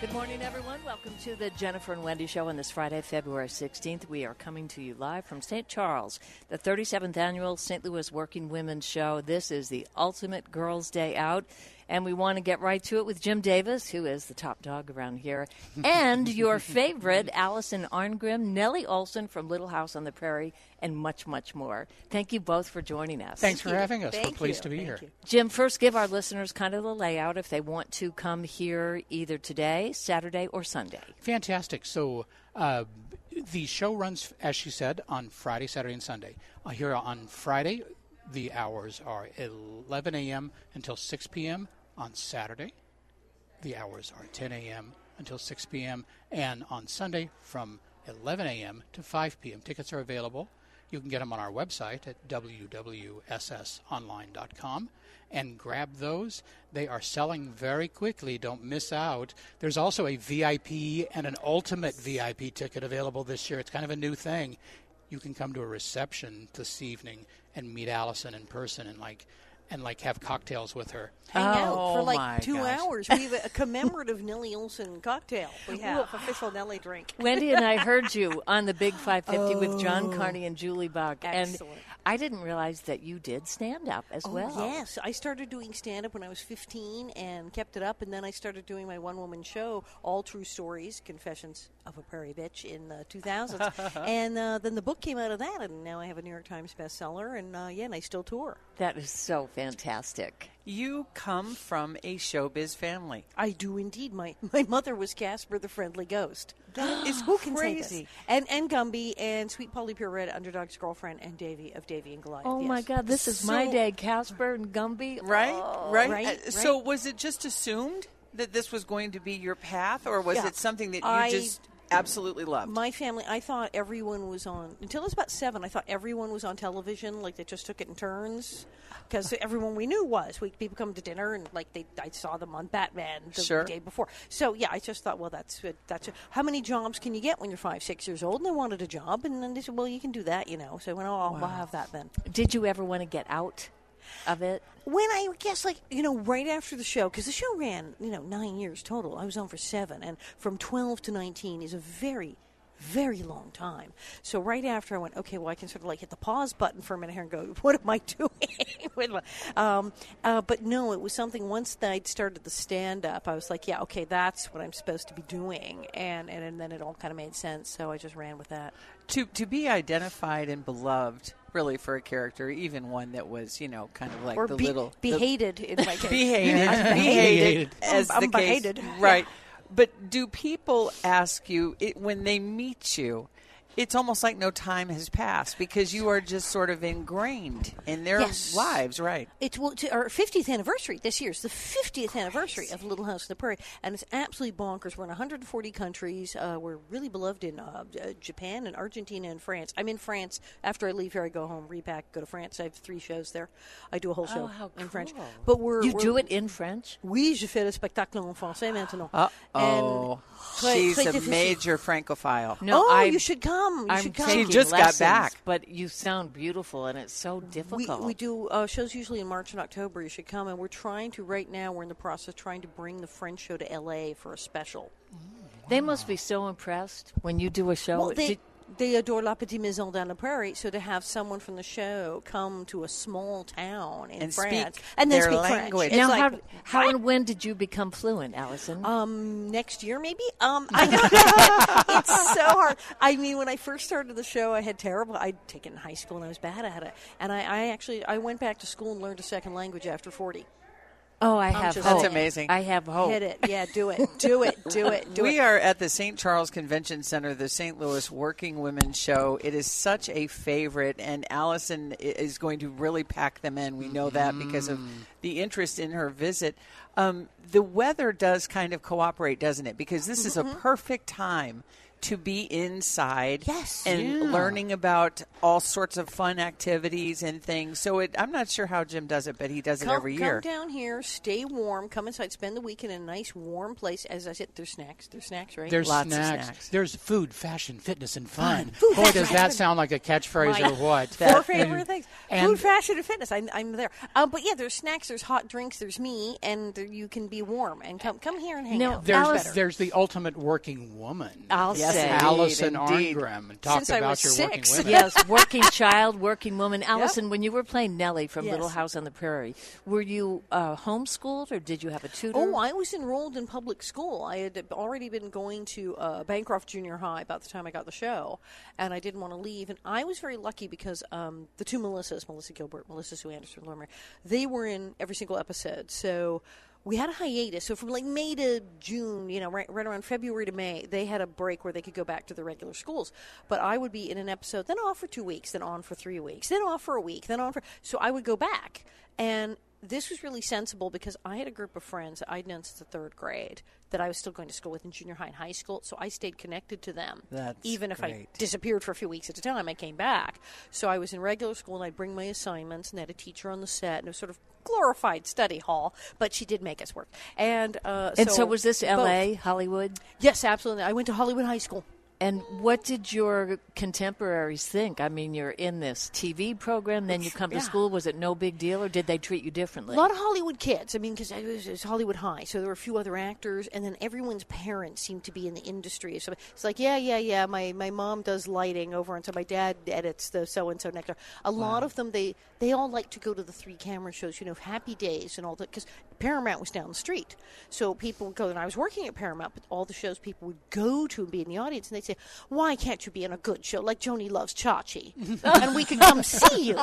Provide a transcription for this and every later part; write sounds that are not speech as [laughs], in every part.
Good morning, everyone. Welcome to the Jennifer and Wendy Show on this Friday, February 16th. We are coming to you live from St. Charles, the 37th annual St. Louis Working Women's Show. This is the ultimate Girls' Day Out. And we want to get right to it with Jim Davis, who is the top dog around here, and [laughs] your favorite, Allison Arngrim, Nellie Oleson from Little House on the Prairie, and much, much more. Thank you both for joining us. Thanks for having us. Thank We're pleased you. to be Thank here. you. Jim, first give our listeners kind of the layout if they want to come here either today, Saturday, or Sunday. Fantastic. So uh, the show runs, as she said, on Friday, Saturday, and Sunday. Uh, here on Friday, the hours are 11 a.m. until 6 p.m. On Saturday, the hours are 10 a.m. until 6 p.m. And on Sunday, from 11 a.m. to 5 p.m. Tickets are available. You can get them on our website at www.ssonline.com and grab those. They are selling very quickly. Don't miss out. There's also a VIP and an ultimate VIP ticket available this year. It's kind of a new thing. You can come to a reception this evening and meet Allison in person and like and like have cocktails with her. Hang out for Oh, my like two gosh. hours. We have a [laughs] commemorative Nellie Oleson cocktail. We have official Nellie drink. Wendy and I heard you on the Big 550 with John oh. Carney and Julie Buck. Excellent. And I didn't realize that you did stand up as Oh, well. yes. I started doing stand up when I was 15 and kept it up. And then I started doing my one woman show, All True Stories Confessions of a Prairie Bitch, in the 2000s. [laughs] and uh, then the book came out of that. And now I have a New York Times bestseller. And uh, yeah, and I still tour. That is so fantastic. You come from a showbiz family. I do indeed. My my mother was Casper the Friendly Ghost. That [gasps] is Who can say this? crazy. And and Gumby and Sweet Polly Purebred, Underdog's girlfriend, and Davey of Davey and Goliath. Oh, my. God. This is my So- day. Casper and Gumby. Right? Oh. right? Right, Uh, right. So was it just assumed that this was going to be your path or was Yeah. it something that you I- just absolutely loved? My family, I thought everyone was on until I was about seven. I thought everyone was on television, like they just took it in turns, because everyone we knew was. We people come to dinner and like they, I saw them on Batman the Sure. day before. So yeah, I just thought, well, that's it. That's it. how many jobs can you get when you're five, six years old? And I wanted a job, and then they said, well, you can do that, you know. So I went, oh, I'll have that then. Did you ever want to get out of it? when I guess like you know right after the show because the show ran you know nine years total. I was on for seven, and from twelve to nineteen is a very very long time. So right after I went, okay, well I can sort of like hit the pause button for a minute here and go, [laughs] what am I doing? [laughs] um, uh, but no, it was something. Once I'd started the stand up, I was like, yeah, okay, that's what I'm supposed to be doing, and and, and then it all kind of made sense. So I just ran with that. To to be identified and beloved really for a character, even one that was, you know, kind of like or the be, little be the- hated in my [laughs] case. be [laughs] hated, be hated. hated, um, as I'm the case, behated. right? But do people ask you it, when they meet you? It's almost like no time has passed because you are just sort of ingrained in their Yes. lives, right? It's well, to our 50th anniversary this year. It's the 50th anniversary of Little House on the Prairie, and it's absolutely bonkers. We're in 140 countries. Uh, we're really beloved in uh, uh, Japan and Argentina and France. I'm in France. After I leave here, I go home, repack, go to France. I have three shows there. I do a whole show Oh, how in French. But we're You we're- do it in French? Oui, je fais le spectacle en français maintenant. Uh oh, she's très a difficile. major francophile. oh, I'm- you should come. You I'm should come. She taking just got back. but you sound beautiful, and it's so We, difficult. we do uh, shows usually in March and October. You should come, and we're trying to right now. We're in the process of trying to bring the French show to L.A. for a special. They must be so impressed when you do a show. Well, they Did- they adore La Petite Maison dans la Prairie, so to have someone from the show come to a small town in And France speak and then their speak language. French, now, it's how, how and when did you become fluent, Allison? Um, next year maybe. Um, I don't know. [laughs] it's so hard. I mean, when I first started the show, I had terrible. I'd taken high school and I was bad at it, and I, I actually I went back to school and learned a second language after forty. Oh, I have just hope. That's amazing. I have hope. Hit it, yeah, do it, do it, do it, do we it. are at the St. Charles Convention Center, the St. Louis Working Women's Show. It is such a favorite, and Allison is going to really pack them in. We know that because of the interest in her visit. Um, the weather does kind of cooperate, doesn't it? Because this is a perfect time to be inside Yes. and Yeah. learning about all sorts of fun activities and things. So it, I'm not sure how Jim does it, but he does it Come, every come year. down here, stay warm, come inside, spend the weekend in a nice warm place. As I said, there's snacks. There's snacks, right? There's Lots of snacks. snacks. There's food, fashion, fitness, and fun. Food, Boy, fashion, does that sound like a catchphrase My or what? [laughs] Four favorite things: and- food, fashion, and fitness. I'm, I'm there. Um, but yeah, there's snacks, there's hot drinks, there's me, and you can be warm and come come here and hang No, out. There's, there's the ultimate working woman. I'll Yes, say. Allison indeed. Arngrim. Talk Since I about was your six. working women. yes, working child, working woman. Allison, when you were playing Nellie from Yes. Little House on the Prairie, were you uh, homeschooled or did you have a tutor? Oh, I was enrolled in public school. I had already been going to uh, Bancroft Junior High by the time I got the show, and I didn't want to leave. And I was very lucky because um, the two Melissas, Melissa Gilbert, Melissa Sue Anderson, Laura Mary, they were in every single episode. So we had a hiatus. So from like May to June, you know, right, right around February to May, they had a break where they could go back to the regular schools. But I would be in an episode, then off for two weeks, then on for three weeks, then off for a week, then on for. So I would go back. And this was really sensible because I had a group of friends that I'd known since the third grade that I was still going to school with in junior high and high school. So I stayed connected to them. That's Even if I disappeared for a few weeks at a time, I came back. So I was in regular school and I'd bring my assignments and they had a teacher on the set and it was sort of glorified study hall, but she did make us work. And uh, and so, was this both. L.A., Hollywood? Yes, absolutely. I went to Hollywood High School. And what did your contemporaries think? I mean, you're in this TV program, then you come to Yeah. school. Was it no big deal, or did they treat you differently? A lot of Hollywood kids. I mean, because it was, it was Hollywood High, so there were a few other actors, and then everyone's parents seemed to be in the industry. So it's like, yeah, yeah, yeah. My my mom does lighting over, and so my dad edits the so and so nectar. A lot of them, they they all like to go to the three camera shows. You know, Happy Days and all that, because Paramount was down the street. So people would go, and I was working at Paramount, but all the shows people would go to and be in the audience, and they'd say, "Why can't you be in a good show like Joanie Loves Chachi, [laughs] and we could come see you?"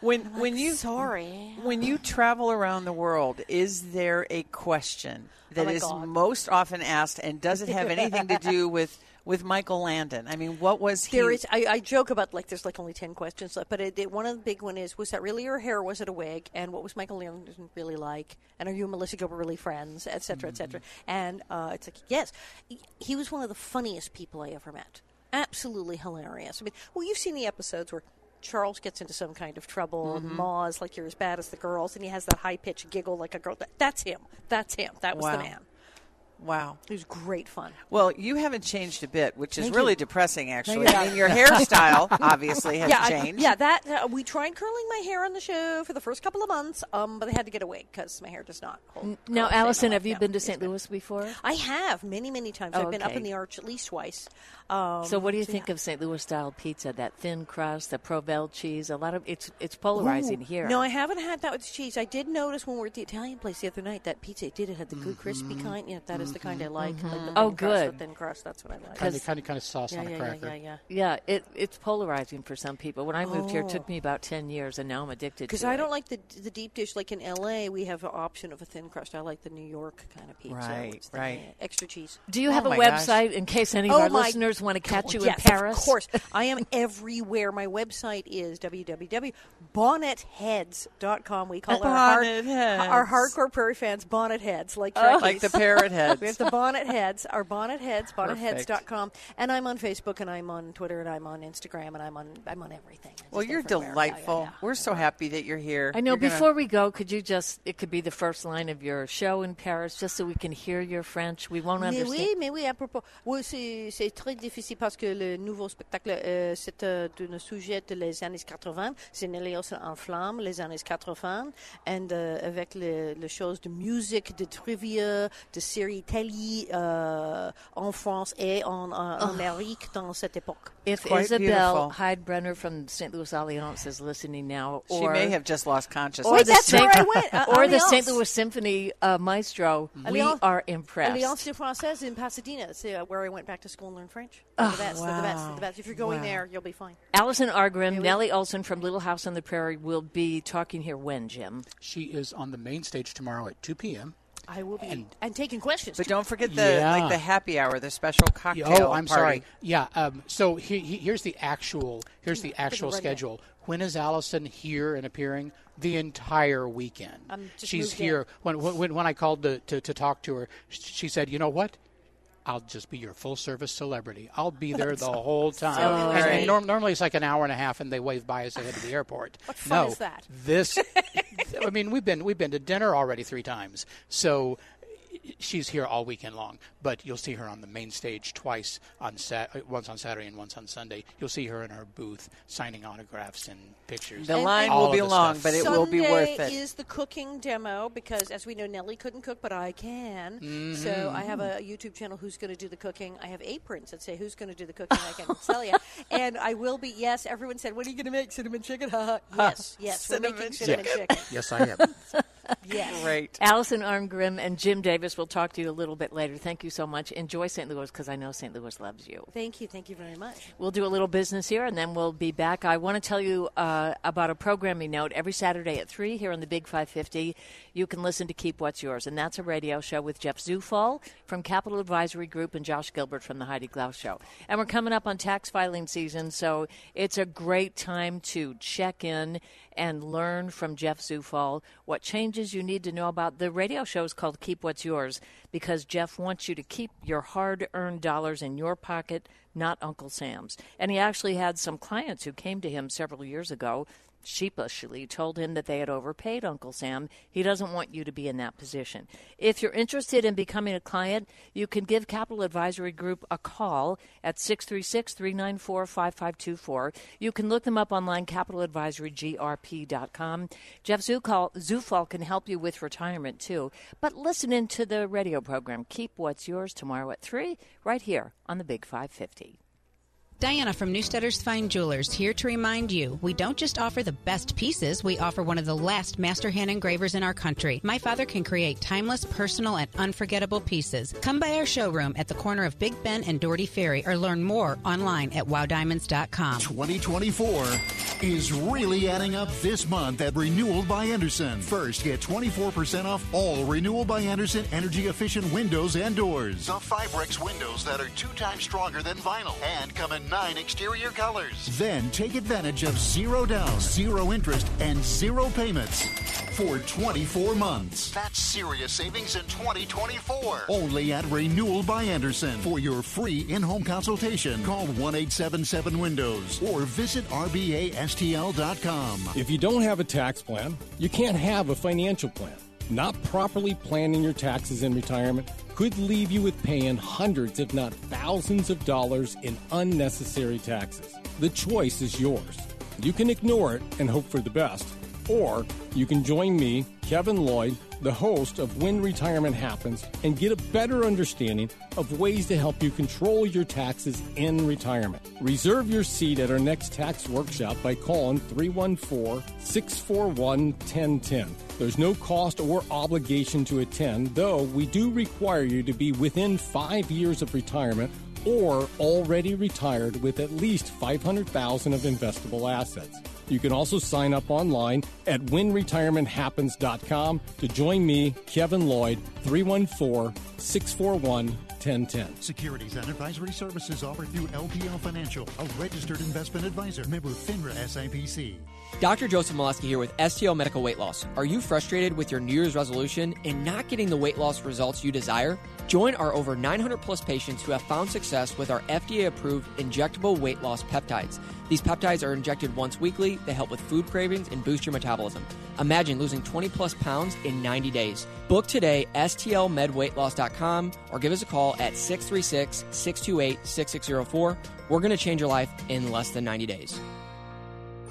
When when you Sorry. when you travel around the world, is there a question oh that my is God. most often asked, and does it have anything to do with with Michael Landon? I mean, what was he? There is. I, I joke about like there's like only ten questions left, but it, it, one of the big one is was that really your hair? or Was it a wig? And what was Michael Landon really like? And are you and Melissa Gilbert really friends? Et cetera, et cetera. And uh, it's like yes, he, was one of the funniest people I ever met. Absolutely hilarious. I mean, well, you've seen the episodes where. Charles gets into some kind of trouble. Ma's like you're as bad as the girls, and he has that high pitched giggle like a girl. That, that's him. That's him. That was Wow. the man. Wow. It was great fun. Well, you haven't changed a bit, which is Thank really you. depressing. Actually, you're I mean, your hairstyle [laughs] obviously has yeah, I- changed. yeah, that uh, we tried curling my hair on the show for the first couple of months, um, but I had to get away because my hair does not hold. now, Allison, have you been to St. Louis before? I have many, many times. Oh, I've been up in the arch at least twice. Um, So, what do you so think yeah. of St. Louis style pizza? That thin crust, the Provel cheese. A lot of it's it's polarizing Ooh. here. No, I haven't had that with cheese. I did notice when we were at the Italian place the other night that pizza it did it had the good crispy kind. Yeah, that is the kind I like. like the mm-hmm. thin Oh, crust, good. The thin crust. That's what I like. Kind of, kind of, kind of sauce yeah, on yeah, a yeah, cracker. yeah, yeah. Yeah, it it's polarizing for some people. When I moved here, it took Oh. me about ten years, and now I'm addicted. Because to I it. don't like the the deep dish. Like in L.A., we have an option of a thin crust. I like the New York kind of pizza. Right, the right. Extra cheese. Do you Oh have a my gosh. website in case any of Oh our my listeners want to catch you yes, in Paris? Of course. I am [laughs] everywhere. My website is www.bonnetheads.com. We call our, hard, our hardcore prairie fans bonnet heads, like Oh. like the parrot parrot heads. We have the bonnet heads, our bonnet heads, Perfect. bonnetheads.com. And I'm on Facebook and I'm on Twitter and I'm on Instagram and I'm on I'm on everything. I'm well, you're everywhere. Yeah, yeah, delightful. yeah. We're so happy that you're here. I know. You're gonna- Before we go, could you just? It could be the first line of your show in Paris, just so we can hear your French. We won't Mais understand. oui, mais oui, à propos. Oui, c'est, c'est très difficile parce que le nouveau spectacle, euh, c'est euh, un sujet des années 80. C'est Nelly Olsen en flamme, les années 80. And, euh, avec les, les choses de musique, de trivia, de séries télé euh, en France et en, en Amérique dans cette époque. If Quite Isabel beautiful. Heidbrenner from St. Louis Alliance is listening now, she may have just lost consciousness. or Wait, the that's Saint, where I went, uh, or the St. Louis Symphony uh, maestro, we Alliance- are impressed. Alliance de Française in Pasadena. It's uh, where I went back to school and learned French. They're the best. They're the best. The best. If you're going Wow. there, you'll be fine. Allison Arngrim, Nellie Oleson from Little House on the Prairie will be talking here when, Jim? She is on the main stage tomorrow at 2 p.m. I will be and, And- taking questions. But don't forget the Yeah. like the happy hour, the special cocktail. Oh, I'm party. sorry. Yeah. Um, so he, he, here's the actual here's the actual run schedule. When is Allison here and appearing? The entire weekend. I'm just She's here. When, when when I called to, to to talk to her, she said, "You know what? I'll just be your full service celebrity. I'll be there the whole time. and, and norm, normally it's like an hour and a half, and they wave by as they head to the airport. What fun no, is that? This, [laughs] I mean, we've been we've been to dinner already three times. So she's here all weekend long. But you'll see her on the main stage twice on sat- uh, once on Saturday and once on Sunday. You'll see her in her booth signing autographs and pictures. The And- line will be long, stuff. but it Sunday will be worth it. is the cooking demo because, as we know, Nellie couldn't cook, but I can. Mm-hmm. So I have a YouTube channel. Who's going to do the cooking? I have aprons that say who's going to do the cooking. I can [laughs] tell you, and I will be. Yes, everyone said, "What are you going to make? Cinnamon chicken?" Huh [laughs] yes, yes, we're Cinnamon making cinnamon chicken. chicken. Yes, I am. [laughs] Yes. Great. Allison Arngrim and Jim Davis will talk to you a little bit later. Thank you so much. Enjoy St. Louis because I know St. Louis loves you. Thank you. Thank you very much. We'll do a little business here and then we'll be back. I want to tell you uh, about a programming note. Every Saturday at 3 here on the Big 550, you can listen to Keep What's Yours. And that's a radio show with Jeff Zufall from Capital Advisory Group and Josh Gilbert from the Heidi Glaus Show. And we're coming up on tax filing season, so it's a great time to check in and learn from Jeff Zufall what changes you need to know about. The radio show is called Keep What's Yours because Jeff wants you to keep your hard earned dollars in your pocket, not Uncle Sam's. And he actually had some clients who came to him several years ago. Sheepishly told him that they had overpaid Uncle Sam. He doesn't want you to be in that position. If you're interested in becoming a client, you can give Capital Advisory Group a call at 636 394 5524. You can look them up online, capitaladvisorygrp.com. Jeff Zufall, can help you with retirement too. But listen in to the radio program. Keep What's Yours tomorrow at 3, right here on the Big 550. Diana from Neustetter's Fine Jewelers here to remind you we don't just offer the best pieces, we offer one of the last master hand engravers in our country. My father can create timeless, personal, and unforgettable pieces. Come by our showroom at the corner of Big Bend and Dougherty Ferry or learn more online at wowdiamonds.com. 2024 is really adding up this month at Renewal by Andersen. First, get 24% off all Renewal by Andersen energy efficient windows and doors. The Fibrex windows that are two times stronger than vinyl and come in nine exterior colors. Then take advantage of zero down, zero interest, and zero payments for 24 months. That's serious savings in 2024. Only at Renewal by Andersen. For your free in home consultation, call 1 877 Windows or visit RBASTL.com. If you don't have a tax plan, you can't have a financial plan. Not properly planning your taxes in retirement could leave you with paying hundreds, if not thousands, of dollars in unnecessary taxes. The choice is yours. You can ignore it and hope for the best, or you can join me, Kevin Lloyd, the host of When Retirement Happens, and get a better understanding of ways to help you control your taxes in retirement. Reserve your seat at our next tax workshop by calling 314 641 1010. There's no cost or obligation to attend, though we do require you to be within five years of retirement or already retired with at least 500,000 of investable assets. You can also sign up online at whenretirementhappens.com to join me, Kevin Lloyd, 314 641 1010. Securities and advisory services offered through LPL Financial, a registered investment advisor, member FINRA SIPC. Dr. Joseph Molesky here with STL Medical Weight Loss. Are you frustrated with your New Year's resolution and not getting the weight loss results you desire? Join our over 900 plus patients who have found success with our FDA approved injectable weight loss peptides. These peptides are injected once weekly. They help with food cravings and boost your metabolism. Imagine losing 20 plus pounds in 90 days. Book today, stlmedweightloss.com, or give us a call at 636 628 6604. We're going to change your life in less than 90 days.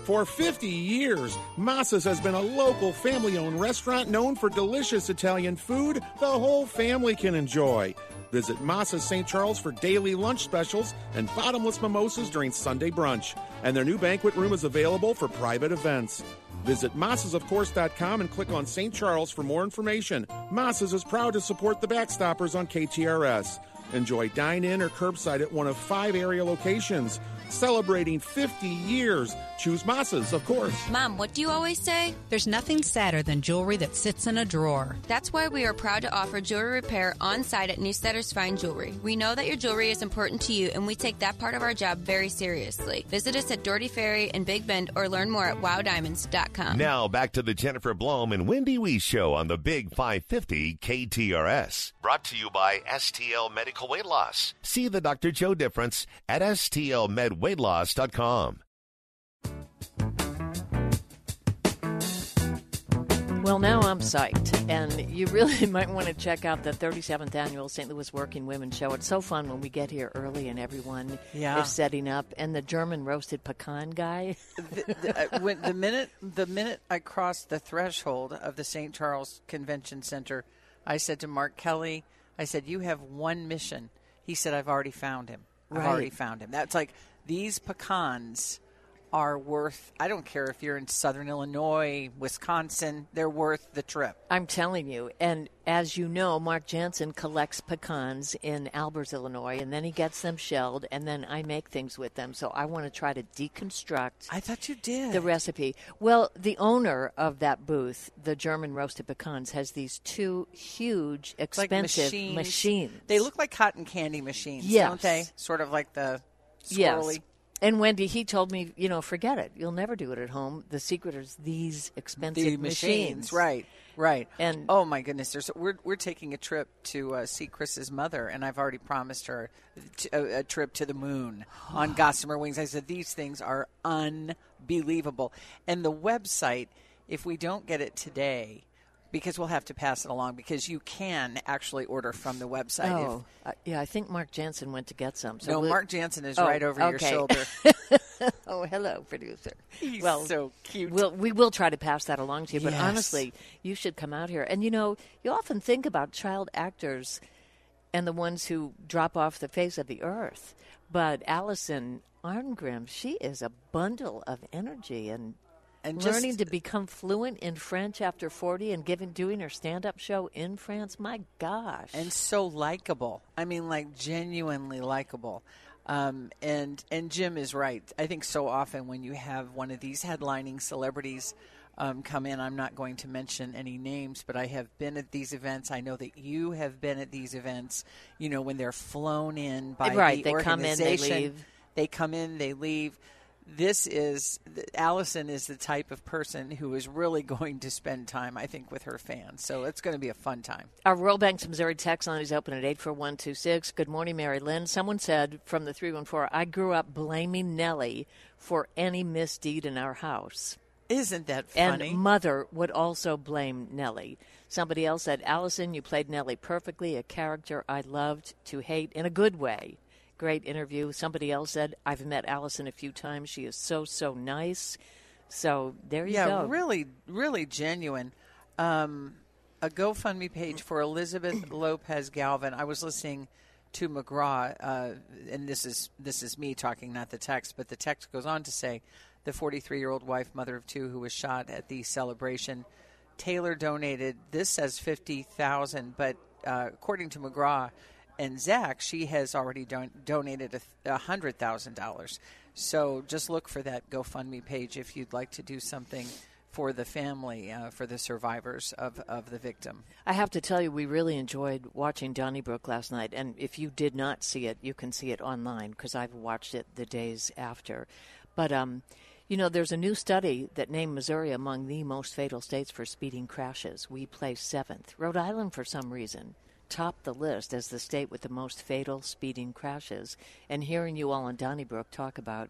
For 50 years, Massa's has been a local family owned restaurant known for delicious Italian food the whole family can enjoy. Visit Massa's St. Charles for daily lunch specials and bottomless mimosas during Sunday brunch. And their new banquet room is available for private events. Visit massasofcourse.com and click on St. Charles for more information. Massas is proud to support the Backstoppers on KTRS. Enjoy dine in or curbside at one of five area locations. Celebrating 50 years. Choose Massas, of course. Mom, what do you always say? There's nothing sadder than jewelry that sits in a drawer. That's why we are proud to offer jewelry repair on site at Neustetter's Fine Jewelry. We know that your jewelry is important to you, and we take that part of our job very seriously. Visit us at Dougherty Ferry and Big Bend or learn more at wowdiamonds.com. Now back to the Jennifer Blome and Wendy Weiss show on the Big 550 KTRS. Brought to you by STL Medical Weight Loss. See the Dr. Joe difference at STLMedWeightLoss.com. Well, now I'm psyched, and you really [laughs] might want to check out the 37th annual St. Louis Working Women Show. It's so fun when we get here early and everyone Yeah. is setting up, and the German roasted pecan guy. [laughs] the, the, uh, when the minute the minute I crossed the threshold of the St. Charles Convention Center, I said to Mark Kelly, I said, "You have one mission." He said, "I've already found him. I've Right. already found him." That's like these pecans are worth. I don't care if you're in Southern Illinois, Wisconsin, they're worth the trip. I'm telling you. And as you know, Mark Jansen collects pecans in Albers, Illinois, and then he gets them shelled, and then I make things with them. So I want to try to deconstruct. I thought you did the recipe. Well, the owner of that booth, the German roasted pecans, has these two huge, It's like expensive machines. machines. They look like cotton candy machines, Yes. don't they? Sort of like the Yes. And Wendy, he told me, you know, forget it. You'll never do it at home. The secret is these expensive the machines, right? Right. And oh my goodness, there's we're we're taking a trip to uh, see Chris's mother, and I've already promised her t- a, a trip to the moon on [gasps] Gossamer Wings. I said these things are unbelievable, and the website. If we don't get it today, because we'll have to pass it along, because you can actually order from the website. if- Oh, uh, yeah. I think Mark Jansen went to get some. So no, we'll- Mark Jansen is Oh, right over your shoulder. [laughs] oh, hello, producer. He's well, so cute. We'll, we will try to pass that along to you. But Yes. honestly, you should come out here. And you know, you often think about child actors and the ones who drop off the face of the earth. But Allison Arngrim, she is a bundle of energy and. And just- learning to become fluent in French after forty and giving doing her stand up show in France, my gosh! and so likable. I mean, like genuinely likable. Um, and and Jim is right. I think so often when you have one of these headlining celebrities um, come in, I'm not going to mention any names, but I have been at these events. I know that you have been at these events. You know when they're flown in by Right, the they come in, they leave. They come in, they leave. This is Allison is the type of person who is really [laughs] going to spend time, I think, with her fans. So it's going to be a fun time. Our Royal Banks of Missouri text line is open at 84126. Good morning, Mary Lynn. Someone said from the 314, I grew up blaming Nellie for any misdeed in our house. Isn't that funny? And mother would also blame Nellie. Somebody else said, Allison, you played Nellie perfectly, a character I loved to hate in a good way. Great interview. Somebody else said, I've met Allison a few times. She is so, so nice. So there you yeah, go. Yeah, really, really genuine. Um, a GoFundMe page for Elizabeth [coughs] Lopez Galvan. I was listening to McGraw, uh, and this is this is me talking, not the text, but the text goes on to say the 43 year old wife, mother of two, who was shot at the celebration. Taylor donated. This says fifty thousand, but uh, according to McGraw and Zach, she has already don- donated a hundred thousand dollars. So just look for that GoFundMe page if you'd like to do something for the family, uh, for the survivors of, of the victim. I have to tell you, we really enjoyed watching Donnybrook last night. And if you did not see it, you can see it online because I've watched it the days after. But, um, you know, there's a new study that named Missouri among the most fatal states for speeding crashes. We placed seventh. Rhode Island, for some reason, topped the list as the state with the most fatal speeding crashes. And hearing you all in Donnybrook talk about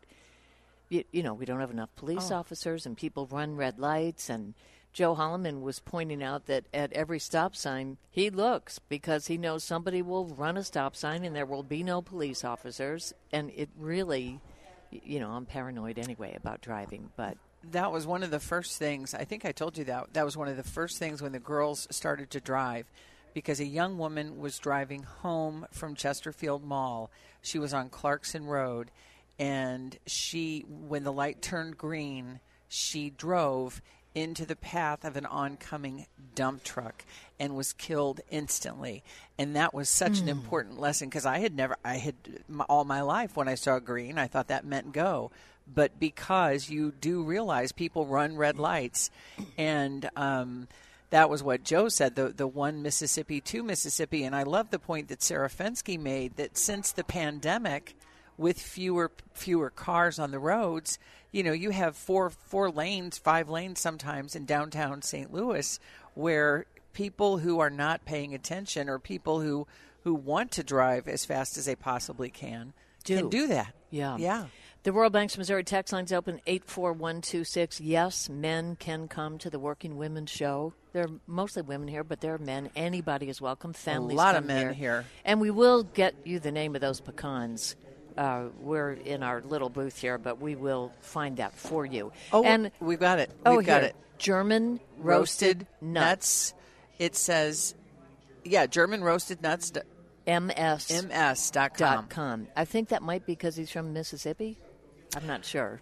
you, you know, we don't have enough police Oh. officers and people run red lights. And Joe Holleman was pointing out that at every stop sign, he looks because he knows somebody will run a stop sign and there will be no police officers. And it really, you know, I'm paranoid anyway about driving, but That was one of the first things. I think I told you that. That was one of the first things when the girls started to drive because a young woman was driving home from Chesterfield Mall. She was on Clarkson Road and she when the light turned green, she drove into the path of an oncoming dump truck and was killed instantly. And that was such an Mm. important lesson because I had never, I had all my life when I saw green, I thought that meant go. But because you do realize people run red lights, and um, that was what Joe said the the one Mississippi, two Mississippi, and I love the point that Sarah Fenske made that since the pandemic, with fewer fewer cars on the roads, you know, you have four four lanes, five lanes sometimes in downtown St. Louis, where people who are not paying attention or people who who want to drive as fast as they possibly can do can do that. Yeah. Yeah. The Royal Banks Missouri text line's open 84126. Yes, men can come to the Working Women's Show. There are mostly women here, but there are men. Anybody is welcome. Families A lot of men here. And we will get you the name of those pecans. Uh, we're in our little booth here, but we will find that for you. Oh, and we've got it. oh, We've got here, it. German roasted, nuts. It says, yeah, German roasted nuts. MS. MS.com. dot com. I think that might be because he's from Mississippi. I'm not sure.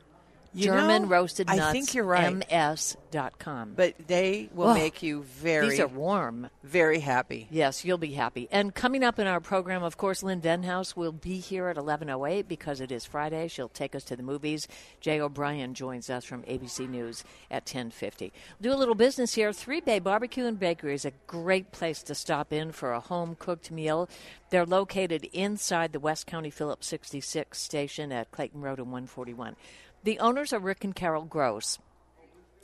You German know, roasted nuts. I think you're right. MS.com. But they will Oh, make you very, These are warm. very happy. Yes, you'll be happy. And coming up in our program, of course, Lynn Venhaus will be here at 11.08 because it is Friday. She'll take us to the movies. Jay O'Brien joins us from ABC News at 10.50. Do a little business here. Three Bay Barbecue and Bakery is a great place to stop in for a home-cooked meal. They're located inside the West County Phillips 66 station at Clayton Road and 141. The owners are Rick and Carol Gross.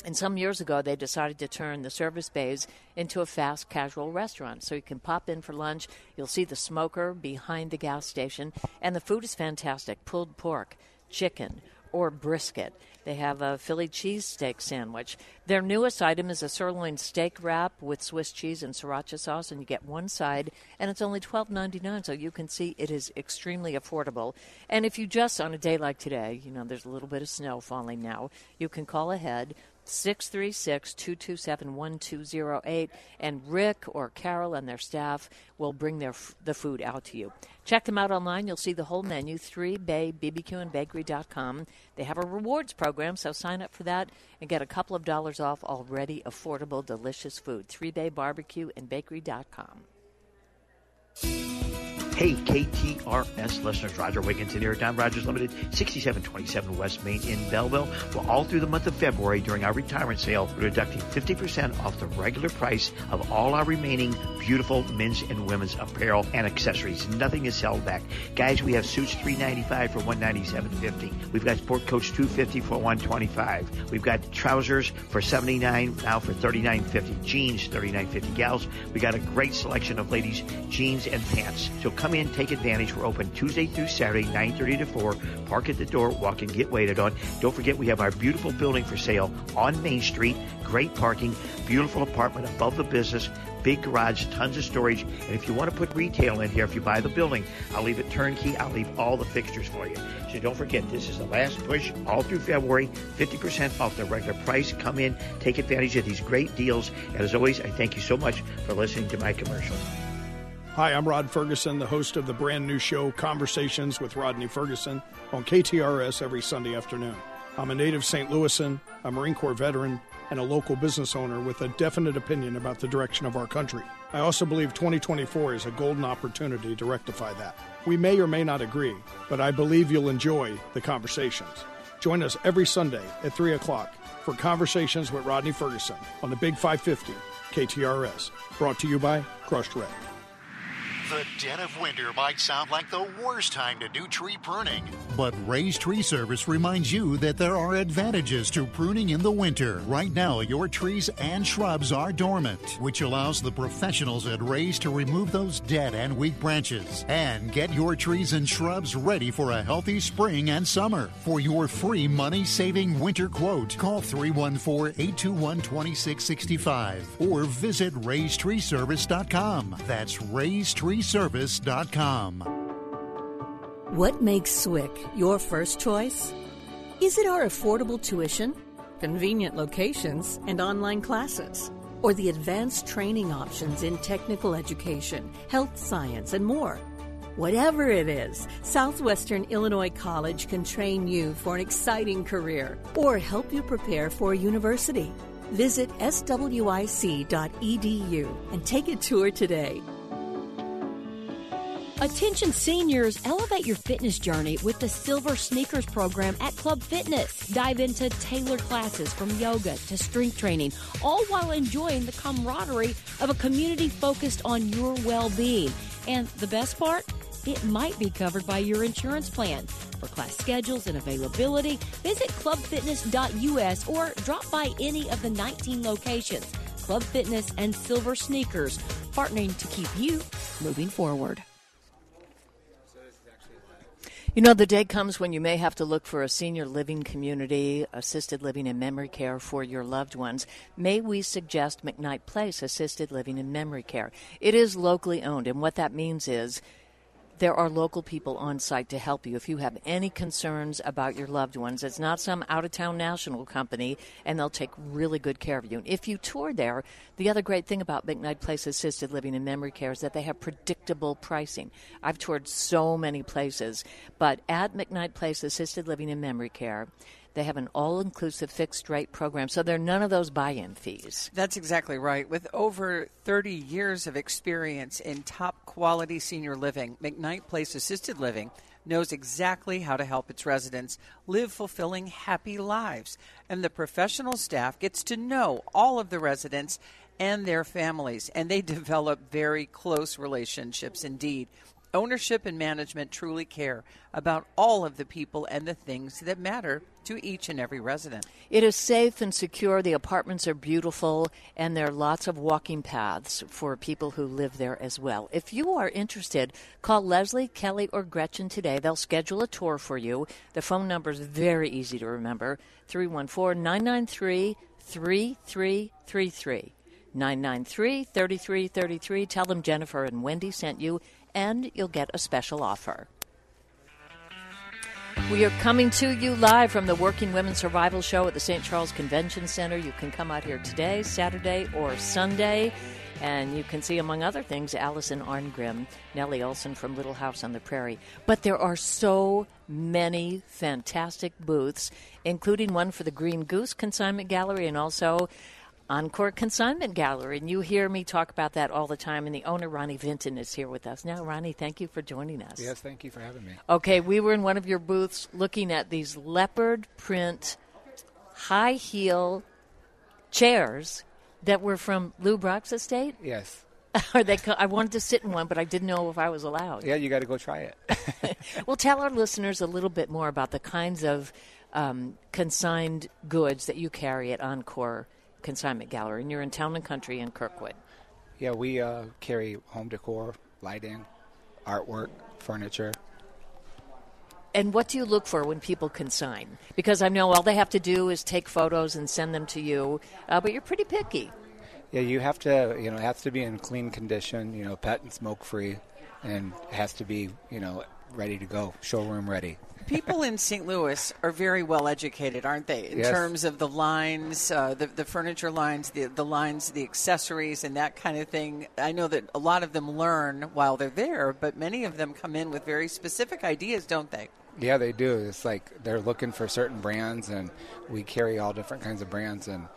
And some years ago, they decided to turn the service bays into a fast casual restaurant. So you can pop in for lunch. You'll see the smoker behind the gas station. And the food is fantastic pulled pork, chicken, or brisket. They have a Philly cheesesteak sandwich. Their newest item is a sirloin steak wrap with Swiss cheese and sriracha sauce, and you get one side, and it's only twelve ninety nine. So you can see it is extremely affordable. And if you just on a day like today, you know there's a little bit of snow falling now, you can call ahead. 636 227 1208, and Rick or Carol and their staff will bring their the food out to you. Check them out online. You'll see the whole menu, 3baybbqandbakery.com. They have a rewards program, so sign up for that and get a couple of dollars off already affordable, delicious food. 3baybbqandbakery.com. Hey, KTRS listeners, Roger Wigginton here at Don Rogers Limited, 6727 West Main in Belleville. Well, all through the month of February during our retirement sale, we're deducting 50% off the regular price of all our remaining beautiful men's and women's apparel and accessories. Nothing is held back. Guys, we have suits 395 for 197.50. We've got sport coats 250 for 125. We've got trousers for 79 now for 39.50. Jeans 39.50. Gals, we got a great selection of ladies jeans and pants. So come in, take advantage. We're open Tuesday through Saturday, 9:30 to 4. Park at the door, walk and get waited on. Don't forget we have our beautiful building for sale on Main Street. Great parking, beautiful apartment above the business, big garage, tons of storage. And if you want to put retail in here, if you buy the building, I'll leave it turnkey. I'll leave all the fixtures for you. So don't forget, this is the last push all through February. 50% off the regular price. Come in, take advantage of these great deals. And as always, I thank you so much for listening to my commercial. Hi, I'm Rod Ferguson, the host of the brand new show Conversations with Rodney Ferguson on KTRS every Sunday afternoon. I'm a native St. Louisan, a Marine Corps veteran, and a local business owner with a definite opinion about the direction of our country. I also believe 2024 is a golden opportunity to rectify that. We may or may not agree, but I believe you'll enjoy the conversations. Join us every Sunday at 3 o'clock for Conversations with Rodney Ferguson on the Big 550 KTRS, brought to you by Crushed Red. The dead of winter might sound like the worst time to do tree pruning. But Ray's Tree Service reminds you that there are advantages to pruning in the winter. Right now, your trees and shrubs are dormant, which allows the professionals at Ray's to remove those dead and weak branches and get your trees and shrubs ready for a healthy spring and summer. For your free money saving winter quote, call 314 821 2665 or visit Ray'sTreeService.com. That's Ray'sTreeService.com. What makes SWIC your first choice? Is it our affordable tuition, convenient locations, and online classes? Or the advanced training options in technical education, health science, and more? Whatever it is, Southwestern Illinois College can train you for an exciting career or help you prepare for a university. Visit swic.edu and take a tour today. Attention seniors, elevate your fitness journey with the Silver Sneakers program at Club Fitness. Dive into tailored classes from yoga to strength training, all while enjoying the camaraderie of a community focused on your well being. And the best part? It might be covered by your insurance plan. For class schedules and availability, visit clubfitness.us or drop by any of the 19 locations. Club Fitness and Silver Sneakers, partnering to keep you moving forward. You know, the day comes when you may have to look for a senior living community, assisted living and memory care for your loved ones. May we suggest McKnight Place Assisted Living and Memory Care? It is locally owned, and what that means is there are local people on site to help you if you have any concerns about your loved ones. It's not some out of town national company, and they'll take really good care of you. And if you tour there, the other great thing about McKnight Place Assisted Living and Memory Care is that they have predictable pricing. I've toured so many places, but at McKnight Place Assisted Living and Memory Care, they have an all inclusive fixed rate program, so there are none of those buy in fees. That's exactly right. With over 30 years of experience in top quality senior living, McKnight Place Assisted Living knows exactly how to help its residents live fulfilling, happy lives. And the professional staff gets to know all of the residents and their families, and they [laughs] develop very close relationships indeed. Ownership and management truly care about all of the people and the things that matter to each and every resident. It is safe and secure. The apartments are beautiful, and there are lots of walking paths for people who live there as well. If you are interested, call Leslie, Kelly, or Gretchen today. They'll schedule a tour for you. The phone number is very easy to remember 314 993 3333. 993 3333. Tell them Jennifer and Wendy sent you and you'll get a special offer. We are coming to you live from the Working Women Survival Show at the St. Charles Convention Center. You can come out here today, Saturday, or Sunday. And you can see, among other things, Allison Arngrim, Nellie Oleson from Little House on the Prairie. But there are so many fantastic booths, including one for the Green Goose Consignment Gallery and also Encore Consignment Gallery. And you hear me talk about that all the time. And the owner, Ronnie Vinton, is here with us. Now, Ronnie, thank you for joining us. Yes, thank you for having me. Okay, we were in one of your booths looking at these leopard print high heel chairs that were from Lou Brock's estate. Yes. [laughs] Are they? I wanted to sit in one, but I didn't know if I was allowed. Yeah, you got to go try it. [laughs] well, tell our listeners a little bit more about the kinds of um, consigned goods that you carry at Encore Consignment Gallery, and you're in Town and Country in Kirkwood. Yeah, we uh, carry home decor, lighting, artwork, furniture. And what do you look for when people consign? Because I know all they have to do is take photos and send them to you, uh, but you're pretty picky. Yeah, you have to, you know, it has to be in clean condition, you know, pet and smoke free, and it has to be, you know, ready to go, showroom ready. People in St. Louis are very well educated, aren't they? In Yes. terms of the lines, uh, the, the furniture lines, the, the lines, the accessories, and that kind of thing. I know that a lot of them learn while they're there, but many of them come in with very specific ideas, don't they? Yeah, they do. It's like they're looking for certain brands, and we carry all different kinds of brands and,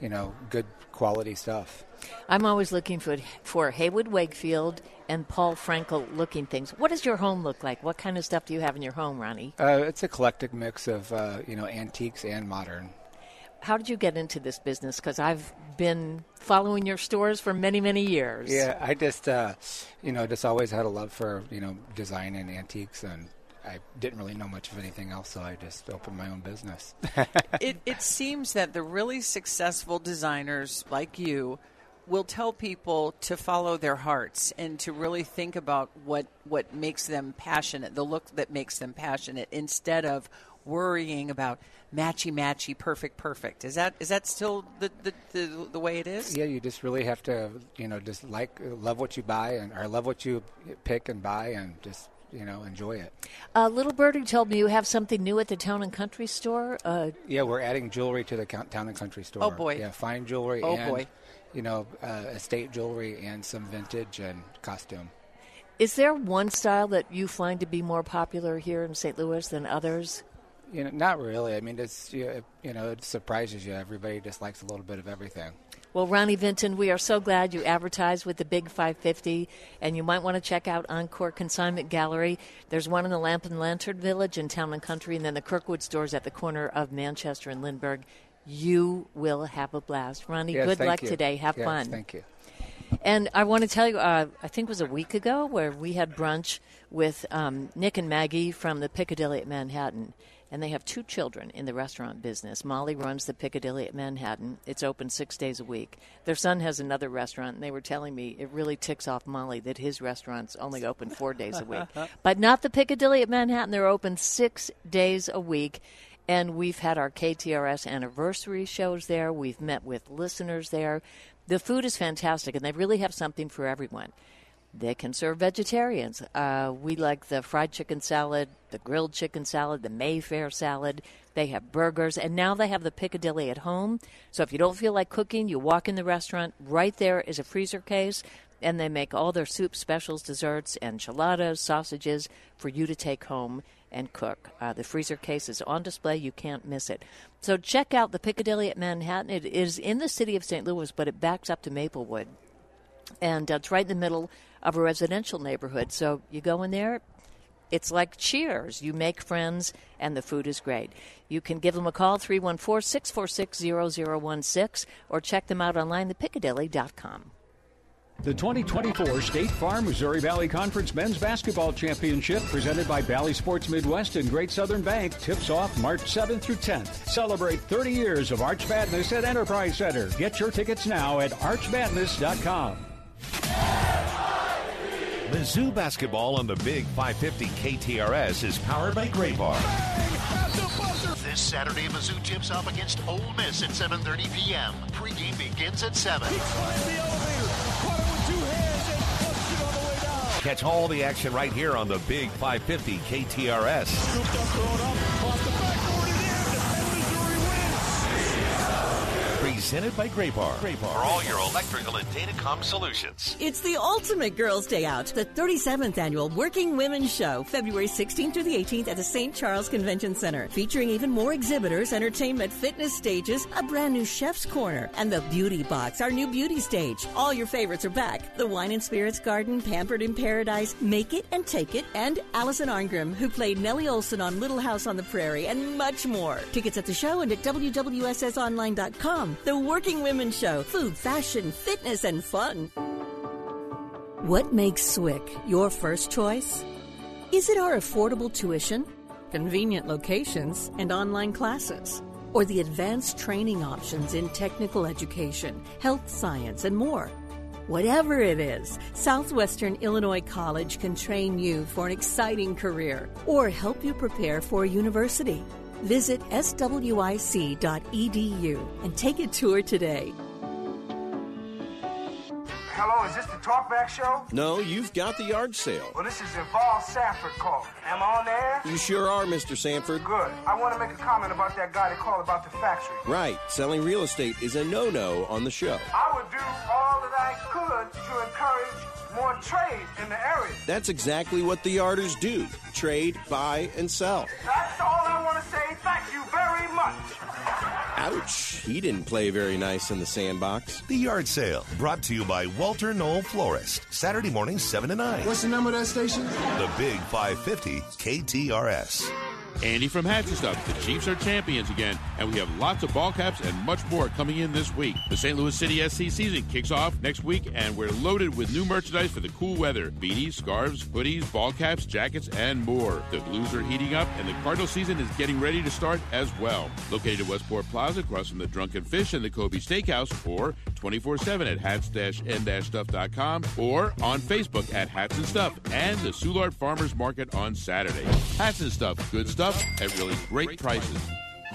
you know, good quality stuff. I'm always looking for for Heywood Wakefield and Paul Frankl looking things. What does your home look like? What kind of stuff do you have in your home, Ronnie? Uh, it's a eclectic mix of, uh, you know, antiques and modern. How did you get into this business? Because I've been following your stores for many, many years. Yeah, I just, uh, you know, just always had a love for, you know, design and antiques, and I didn't really know much of anything else, so I just opened my own business. [laughs] it, it [laughs] seems that the really successful designers like you will tell people to follow their hearts and to really think about what what makes them passionate, the look that makes them passionate, instead of worrying about matchy matchy, perfect perfect. Is that is that still the the, the, the way it is? yeah, you just really have to, you know, just like love what you buy and or love what you pick and buy, and just you know enjoy it. Uh, Little Birdie told me you have something new at the Town and Country store. Uh, Yeah, we're adding jewelry to the town and country store. Oh, boy. Yeah, fine jewelry. Oh, and, boy. You know, uh, estate jewelry and some vintage and costume. is there one style that you find to be more popular here in St. Louis than others? You know, not really. I mean, it's you know, it surprises you. Everybody just likes a little bit of everything. Well, Ronnie Vinton, we are so glad you advertised with the Big 550, and you might want to check out Encore Consignment Gallery. There's one in the Lamp and Lantern Village in Town and Country, and then the Kirkwood stores at the corner of Manchester and Lindbergh. You will have a blast. Ronnie, Yes, good luck you. today. Have Yes, fun. Thank you. And I want to tell you, uh, I think it was a week ago where we had brunch with um, Nick and Maggie from the Piccadilly at Manhattan. And they have two children in the restaurant business. Molly runs the Piccadilly at Manhattan. It's open six days a week. Their son has another restaurant, and they were telling me it really ticks off Molly that his restaurant's only open four days a week. [laughs] But not the Piccadilly at Manhattan. They're open six days a week. And we've had our KTRS anniversary shows there. We've met with listeners there. The food is fantastic, and they really have something for everyone. They can serve vegetarians. Uh, we like the fried chicken salad, the grilled chicken salad, the Mayfair salad. They have burgers, and now they have the Piccadilly at home. So if you don't feel like cooking, you walk in the restaurant. Right there is a freezer case, and they make all their soup specials, desserts, enchiladas, sausages for you to take home and cook. Uh, the freezer case is on display. You can't miss it. So check out the Piccadilly at Manhattan. It is in the city of St. Louis, but it backs up to Maplewood. And uh, it's right in the middle of a residential neighborhood. So you go in there, it's like cheers. You make friends, and the food is great. You can give them a call, 314 646 0016, or check them out online, thepiccadilly.com. The 2024 State Farm Missouri Valley Conference Men's Basketball Championship, presented by Bally Sports Midwest and Great Southern Bank, tips off March 7th through 10th. Celebrate 30 years of Arch Madness at Enterprise Center. Get your tickets now at archmadness.com. Mizzou basketball on the Big 550 KTRS is powered by Graybar. This Saturday, Mizzou tips off against Ole Miss at 7:30 p.m. Pregame begins at 7. Catch all the action right here on the Big 550 KTRS. Presented by Graybar. Gray Bar. For all your electrical and datacom solutions. It's the ultimate girls' day out, the 37th annual Working Women's Show, February 16th through the 18th at the St. Charles Convention Center, featuring even more exhibitors, entertainment, fitness stages, a brand new chef's corner, and the Beauty Box, our new beauty stage. All your favorites are back. The Wine and Spirits Garden, Pampered in Paradise, Make It and Take It, and Allison Arngrim, who played Nellie Oleson on Little House on the Prairie, and much more. Tickets at the show and at www.ssonline.com. The Working Women Show. Food, fashion, fitness, and fun. What makes SWIC your first choice? Is it our affordable tuition, convenient locations, and online classes? Or the advanced training options in technical education, health science, and more? Whatever it is, Southwestern Illinois College can train you for an exciting career or help you prepare for university. Visit swic.edu and take a tour today. Hello, is this the Talkback Show? No, you've got the yard sale. Well, this is Val Sanford calling. Am I on the air? You sure are, Mr. Sanford. Good. I want to make a comment about that guy that called about the factory. Right. Selling real estate is a no no on the show. I would do all that I could to encourage more trade in the area. That's exactly what the yarders do trade, buy, and sell. That's all I want to say. Thank you very much. Ouch. He didn't play very nice in the sandbox. The yard sale, brought to you by Walter Knoll Florist. Saturday morning, 7 to 9. What's the number of that station? The Big 550 KTRS. Andy from Hats and Stuff. The Chiefs are champions again, and we have lots of ball caps and much more coming in this week. The St. Louis City SC season kicks off next week, and we're loaded with new merchandise for the cool weather beanies, scarves, hoodies, ball caps, jackets, and more. The Blues are heating up, and the Cardinal season is getting ready to start as well. Located at Westport Plaza, across from the Drunken Fish and the Kobe Steakhouse, or 24 7 at hats-n-stuff.com, or on Facebook at Hats and Stuff, and the Soulard Farmers Market on Saturday. Hats and Stuff, good stuff at really great prices.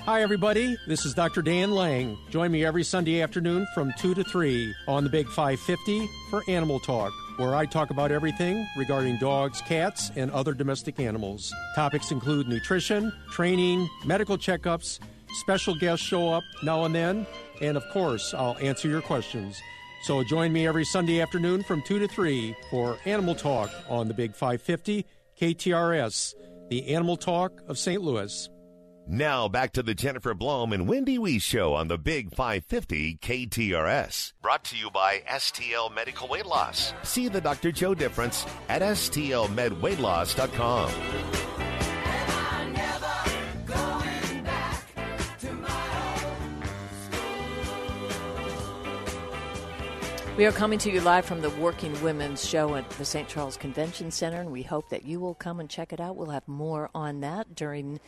Hi, everybody. This is Dr. Dan Lang. Join me every Sunday afternoon from 2 to 3 on the Big 550 for Animal Talk, where I talk about everything regarding dogs, cats, and other domestic animals. Topics include nutrition, training, medical checkups, special guests show up now and then, and of course, I'll answer your questions. So join me every Sunday afternoon from 2 to 3 for Animal Talk on the Big 550 KTRS, the Animal Talk of St. Louis. Now back to the Jennifer Blome and Wendy Wee show on the Big 550 KTRS. Brought to you by STL Medical Weight Loss. See the Dr. Joe difference at STLMedWeightLoss.com. We are coming to you live from the Working Women's Show at the St. Charles Convention Center, and we hope that you will come and check it out. We'll have more on that during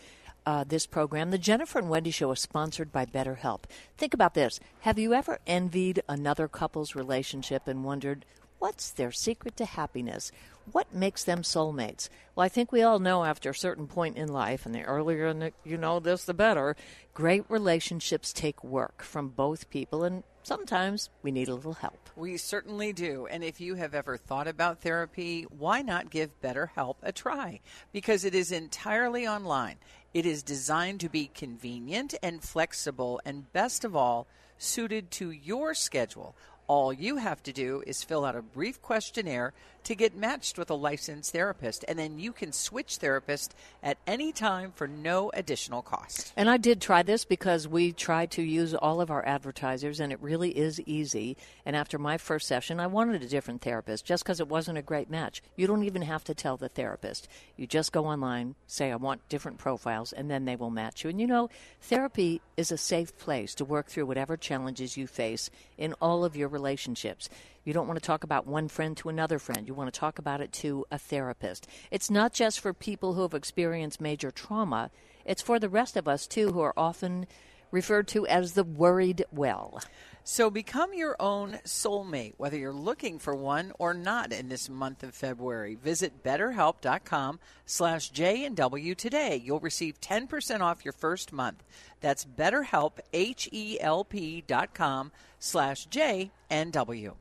uh, this program. The Jennifer and Wendy Show is sponsored by BetterHelp. Think about this. Have you ever envied another couple's relationship and wondered what's their secret to happiness? What makes them soulmates? Well, I think we all know after a certain point in life, and the earlier you know this, the better, great relationships take work from both people, and sometimes we need a little help. We certainly do. And if you have ever thought about therapy, why not give BetterHelp a try? Because it is entirely online. It is designed to be convenient and flexible, and best of all, suited to your schedule. All you have to do is fill out a brief questionnaire to get matched with a licensed therapist, and then you can switch therapist at any time for no additional cost. And I did try this because we tried to use all of our advertisers, and it really is easy. And after my first session, I wanted a different therapist just because it wasn't a great match. You don't even have to tell the therapist. You just go online, say, I want different profiles, and then they will match you. And you know, therapy is a safe place to work through whatever challenges you face in all of your relationships. You don't want to talk about one friend to another friend. You want to talk about it to a therapist. It's not just for people who have experienced major trauma, it's for the rest of us, too, who are often referred to as the worried well. So become your own soulmate, whether you're looking for one or not in this month of February. Visit betterhelp.com slash J and W today. You'll receive 10% off your first month. That's betterhelp, H-E-L-P dot com slash J and W.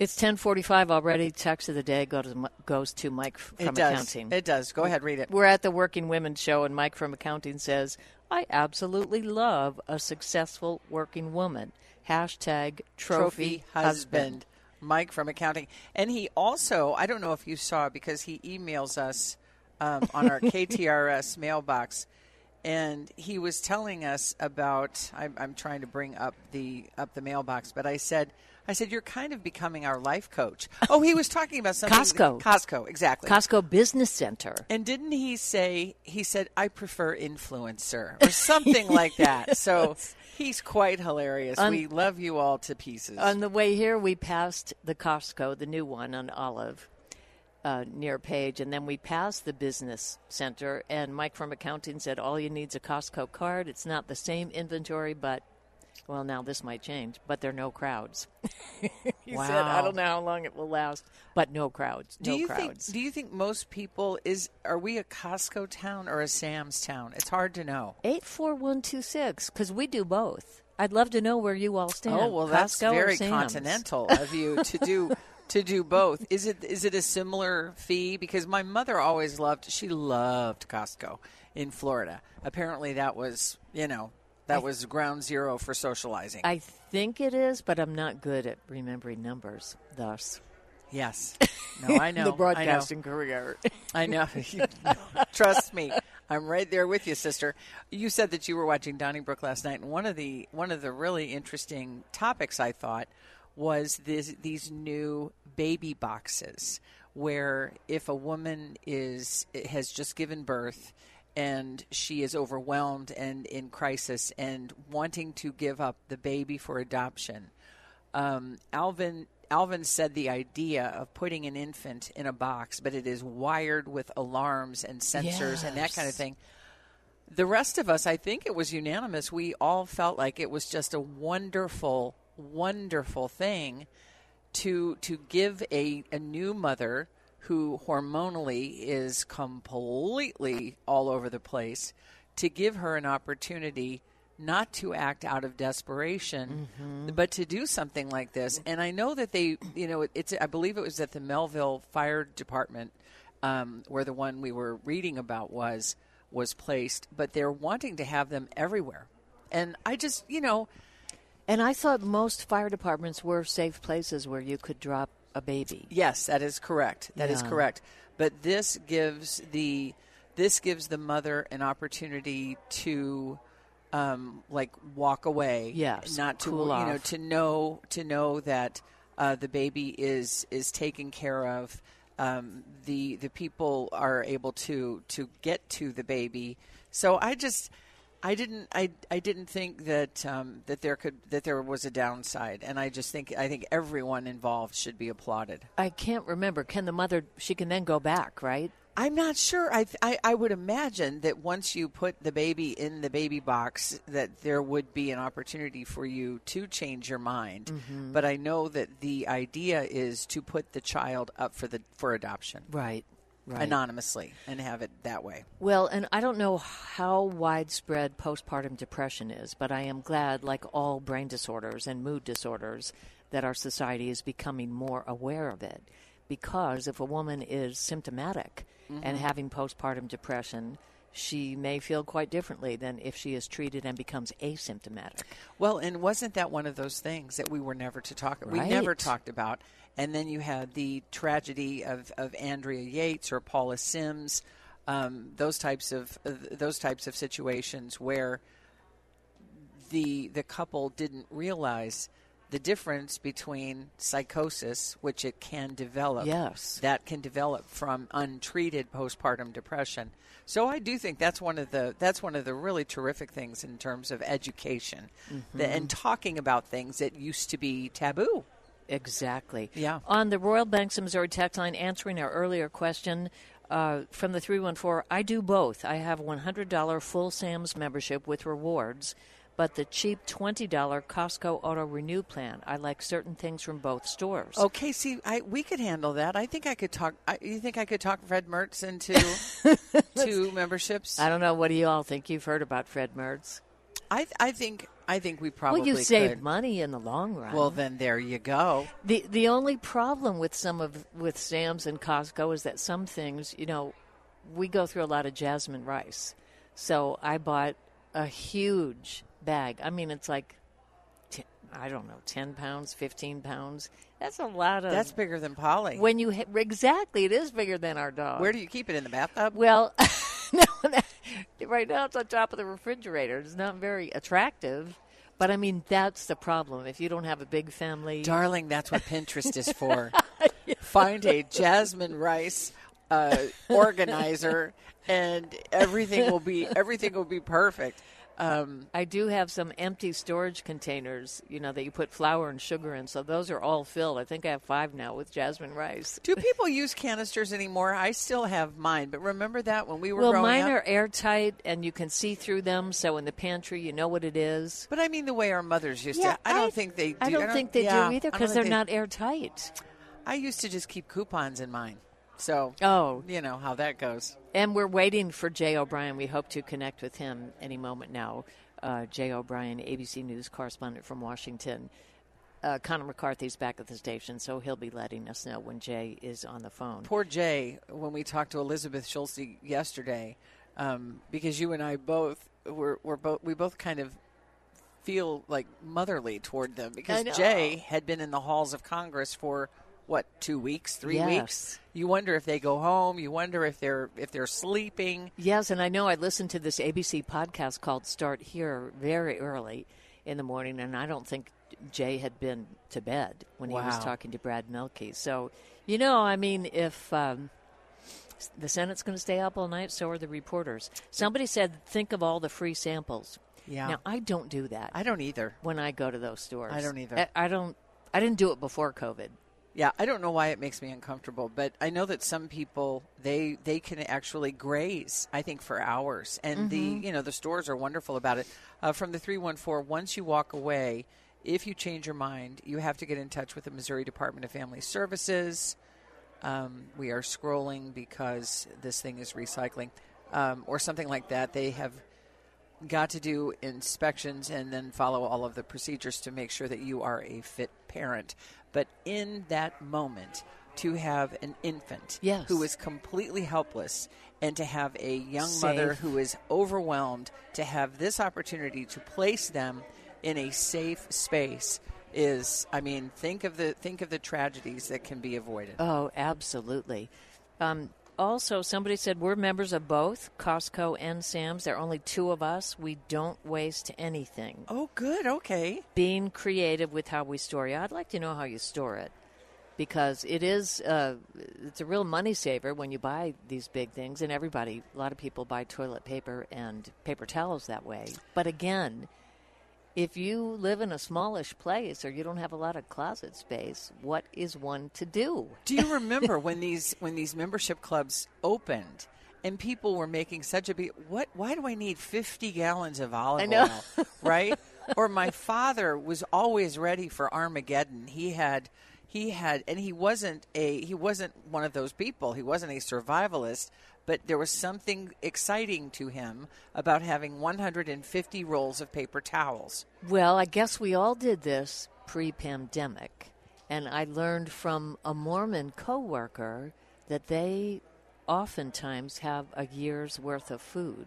It's 1045 already. Text of the day to, goes to Mike from It does. accounting. It does. Go ahead, read it. We're at the Working Women Show, and Mike from accounting says, I absolutely love a successful working woman. Hashtag trophy, husband. Mike from accounting. And he also, I don't know if you saw because he emails us um, on our [laughs] KTRS mailbox, and he was telling us about. I'm, I'm trying to bring up the up the mailbox, but I said. I said, "You're kind of becoming our life coach." Oh, he was talking about something. Costco. Costco, exactly. Costco Business Center. And didn't he say? He said, "I prefer influencer" or something [laughs] like that. So he's quite hilarious. On- we love you all to pieces. On the way here, we passed the Costco, the new one on Olive, uh, near Page, and then we passed the business center. And Mike from accounting said, "All you need's a Costco card. It's not the same inventory, but." Well, now this might change, but there are no crowds. [laughs] he said, "I don't know how long it will last, but no crowds. do no you crowds." think? Do you think most people is? Are we a Costco town or a Sam's town? It's hard to know. Eight four one two six, because we do both. I'd love to know where you all stand. Oh well, that's Costco or very continental of you to do [laughs] to do both. Is it is it a similar fee? Because my mother always loved. She loved Costco in Florida. Apparently, that was you know that I- was ground zero for socializing. I think it is, but I'm not good at remembering numbers. Thus, Yes. [laughs] No, I know. the I know. broadcasting career. I [laughs] know. Trust me, I'm right there with you, sister. You said that you were watching Donnybrook last night, and one of the one of the really interesting topics I thought was this, these new baby boxes, where if a woman is has just given birth and she is overwhelmed and in crisis and wanting to give up the baby for adoption, um, Alvin Alvin said the idea of putting an infant in a box, but it is wired with alarms and sensors and that kind of thing. The rest of us, I think it was unanimous. We all felt like it was just a wonderful, wonderful thing to to give a, a new mother who hormonally is completely all over the place to give her an opportunity not to act out of desperation but to do something like this. And i know that they you know it's i believe it was at the melville fire department um, where the one we were reading about was was placed but they're wanting to have them everywhere. And i just you know And I thought most fire departments were safe places where you could drop a baby. Yes, that is correct. That is Yeah. correct. But this gives the this gives the mother an opportunity to um, like walk away. Yes, not to cool you know off. to know to know that uh, the baby is is taken care of. Um, the the people are able to to get to the baby. So I just. I didn't. I, I didn't think that um, that there could that there was a downside, and I just think I think everyone involved should be applauded. I can't remember. Can the mother? She can then go back, right? I'm not sure. I, I I would imagine that once you put the baby in the baby box, that there would be an opportunity for you to change your mind. Mhm. But I know that the idea is to put the child up for the for adoption, Right. Right. anonymously, and have it that way. Well, and I don't know how widespread postpartum depression is, but I am glad, like all brain disorders and mood disorders, that our society is becoming more aware of it. Because if a woman is symptomatic and Mhm. having postpartum depression, she may feel quite differently than if she is treated and becomes asymptomatic. Well, and wasn't that one of those things that we were never to talk? We never talked about. And then you had the tragedy of, of Andrea Yates or Paula Sims, um, those types of uh, those types of situations where the the couple didn't realize the difference between psychosis, which it can develop, Yes. that can develop from untreated postpartum depression. So I do think that's one of the that's one of the really terrific things in terms of education the, Mhm. and talking about things that used to be taboo. Exactly. Yeah. On the Royal Banks of Missouri text line, answering our earlier question uh, from the 314, I do both. I have $100 full Sam's membership with rewards, but the cheap $20 Costco Auto Renew plan. I like certain things from both stores. Okay, see, I we could handle that. I think I could talk. I, you think I could talk Fred Mertz into [laughs] two memberships? I don't know. What do you all think? You've heard about Fred Mertz. I I think I think we probably well, you save could. money in the long run. Well, then there you go. The the only problem with some of with Sam's and Costco is that some things, you know, we go through a lot of jasmine rice. So I bought a huge bag. I mean, it's like I don't know, ten pounds, fifteen pounds. That's a lot of. That's bigger than Polly. When you hit, exactly, it is bigger than our dog. Where do you keep it in the bathtub? Well, [laughs] [laughs] right now it's on top of the refrigerator. It's not very attractive. But I mean, that's the problem. If you don't have a big family, Darling, that's what Pinterest is for. [laughs] Find a jasmine rice uh, organizer, and everything will be everything will be perfect. Um, I do have some empty storage containers, you know, that you put flour and sugar in. So those are all filled. I think I have five now with jasmine rice. do [laughs] people use canisters anymore? I still have mine, but remember that when we were well, growing mine up. are airtight and you can see through them. So in the pantry, you know what it is. But I mean, the way our mothers used Yeah, to. I don't think they. do. I don't think they yeah, do either because they're they- not airtight. I used to just keep coupons in mine. So, oh, you know how that goes. And we're waiting for Jay O'Brien. We hope to connect with him any moment now. Uh, Jay O'Brien, ABC News correspondent from Washington. Uh, Connor McCarthy's back at the station, so he'll be letting us know when Jay is on the phone. Poor Jay, when we talked to Elizabeth Schulze yesterday, um, because you and I both were, were both we both kind of feel like motherly toward them because. Jay had been in the halls of Congress for what two weeks, three Yes. weeks. You wonder if they go home. You wonder if they're if they're sleeping. Yes, and I know I listened to this ABC podcast called Start Here very early in the morning, and I don't think Jay had been to bed when he was talking to Brad Mielke. So, you know, I mean, if um, the Senate's going to stay up all night, so are the reporters. Somebody said, think of all the free samples. Yeah. Now, I don't do that. I don't either. When I go to those stores, I don't either. I, I don't. I didn't do it before COVID. Yeah, I don't know why it makes me uncomfortable, but I know that some people they they can actually graze. I think for hours, and Mhm. the you know the stores are wonderful about it. Uh, from the three one four, once you walk away, if you change your mind, you have to get in touch with the Missouri Department of Family Services. Um, we are scrolling because this thing is recycling, um, or something like that. They have got to do inspections and then follow all of the procedures to make sure that you are a fit parent. But in that moment, to have an infant Yes. who is completely helpless and to have a young Safe. mother who is overwhelmed, to have this opportunity to place them in a safe space is I mean think of the think of the tragedies that can be avoided. Oh, absolutely. Um, also, somebody said we're members of both Costco and Sam's. There are only two of us. We don't waste anything. Oh, good. Okay. Being creative with how we store it. I'd like to know how you store it because it is uh, it's a real money saver when you buy these big things. And everybody, a lot of people buy toilet paper and paper towels that way. But again, if you live in a smallish place or you don't have a lot of closet space, what is one to do? Do you remember [laughs] when these when these membership clubs opened and people were making such a big what why do I need 50 gallons of olive oil, right? or my [laughs] father was always ready for Armageddon. He had he had and he wasn't a he wasn't one of those people. He wasn't a survivalist, but there was something exciting to him about having 150 rolls of paper towels. Well, I guess we all did this pre pandemic. And I learned from a Mormon coworker that they oftentimes have a year's worth of food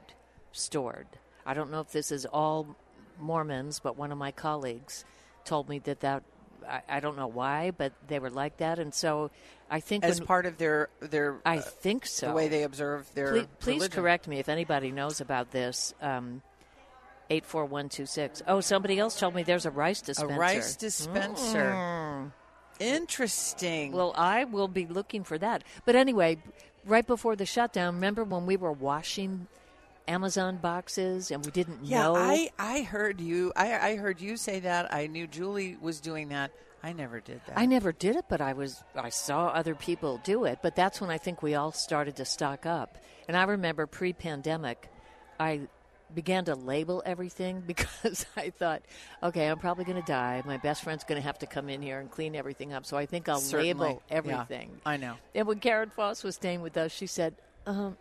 stored. I don't know if this is all Mormons, but one of my colleagues told me that that I, I don't know why, but they were like that, and so I think as when- part of their their I uh, think so. the way they observe their Please, please correct me if anybody knows about this. Um, Eight four one two six. Oh, somebody else told me there's a rice dispenser. A rice dispenser. Mm. Interesting. Well, I will be looking for that. But anyway, right before the shutdown, remember when we were washing Amazon boxes and we didn't Yeah, know? I, I heard you. I, I heard you say that. I knew Julie was doing that. I never did that. I never did it, but I was I saw other people do it. But that's when I think we all started to stock up. And I remember pre-pandemic, I began to label everything [laughs] because I thought, okay, I'm probably going to die. My best friend's going to have to come in here and clean everything up. So I think I'll Certainly. label Yeah, everything. I know. And when Karen Foss was staying with us, she said, um,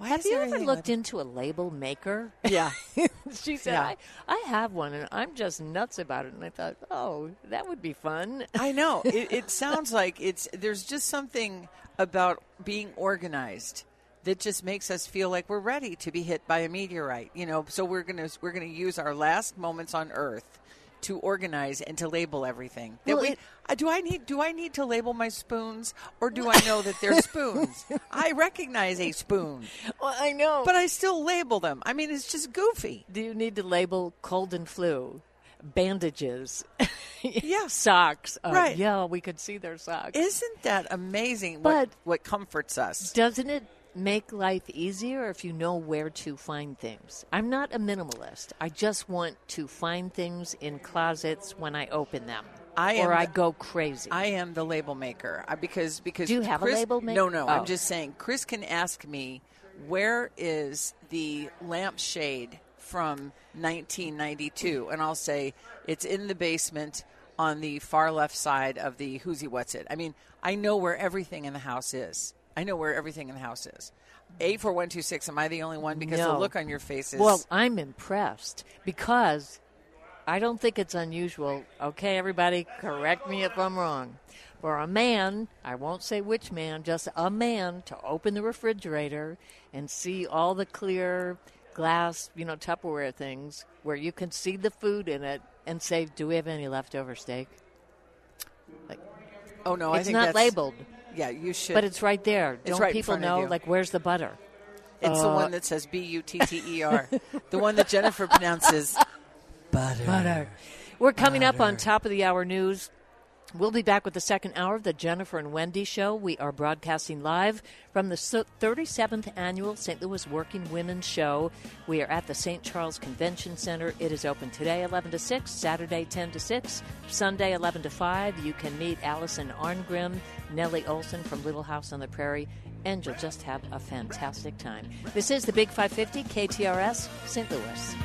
Why "Have you ever looked into a label maker?" Yeah. [laughs] she said, Yeah. I, "I have one, and I'm just nuts about it." And I thought, "Oh, that would be fun." I know. [laughs] It, it sounds like it's there's just something about being organized that just makes us feel like we're ready to be hit by a meteorite. You know, so we're gonna we're gonna use our last moments on Earth to organize and to label everything. That Well, we, it- uh, do I need do I need to label my spoons or do I know that they're [laughs] spoons? I recognize a spoon. Well, I know, but I still label them. I mean, it's just goofy. Do you need to label cold and flu, bandages, [laughs] yeah, socks? Uh, Right. Yeah, we could see their socks. Isn't that amazing? But- what, what comforts us? Doesn't it make life easier if you know where to find things? I'm not a minimalist. I just want to find things in closets when I open them. I or I the- go crazy. I am the label maker I, because because Do you have a Chris, label maker? No, no. Oh. I'm just saying. Chris can ask me where is the lampshade from 1992, and I'll say it's in the basement on the far left side of the who's he what's it. I mean, I know where everything in the house is. I know where everything in the house is. Eight four one two six. Am I the only one? Because the look on your face is Well, I'm impressed because I don't think it's unusual. Okay, everybody, correct me if I'm wrong. For a man, I won't say which man, just a man, to open the refrigerator and see all the clear glass, you know, Tupperware things where you can see the food in it and say, "Do we have any leftover steak?" Like, Oh no, I it's think not labeled. Yeah, you should. But it's right there. It's Don't right people know? Like, where's the butter? It's the Uh, one that says B U T T E R. [laughs] The one that Jennifer pronounces [laughs] butter. Butter. We're coming up on top of the hour news. We'll be back with the second hour of the Jennifer and Wendy show. We are broadcasting live from the 37th annual St. Louis Working Women's Show. We are at the St. Charles Convention Center. It is open today 11 to 6, Saturday 10 to 6, Sunday 11 to 5. You can meet Allison Arngrim, Nellie Oleson from Little House on the Prairie, and you'll just have a fantastic time. This is the Big 550 KTRS St. Louis.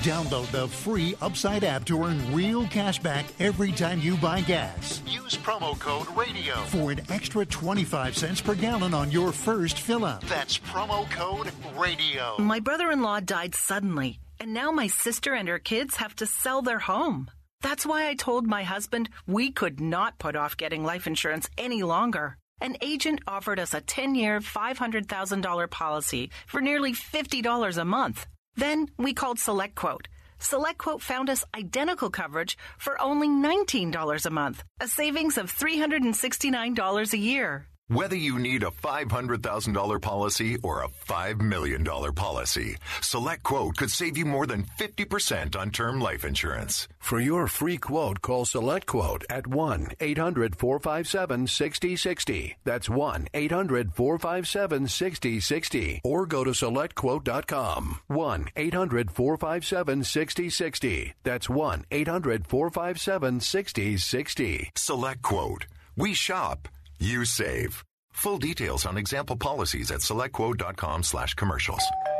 Download the free Upside app to earn real cash back every time you buy gas. Use promo code RADIO for an extra 25 cents per gallon on your first fill up. That's promo code RADIO. My brother in law died suddenly, and now my sister and her kids have to sell their home. That's why I told my husband we could not put off getting life insurance any longer. An agent offered us a 10 year, $500,000 policy for nearly $50 a month. Then we called SelectQuote. SelectQuote found us identical coverage for only $19 a month, a savings of $369 a year. Whether you need a $500,000 policy or a $5 million policy, Select Quote could save you more than 50% on term life insurance. For your free quote, call Select Quote at 1 800 457 6060. That's 1 800 457 6060. Or go to selectquote.com. 1 800 457 6060. That's 1 800 457 6060. Select Quote. We shop. You save. Full details on example policies at selectquote.com slash commercials.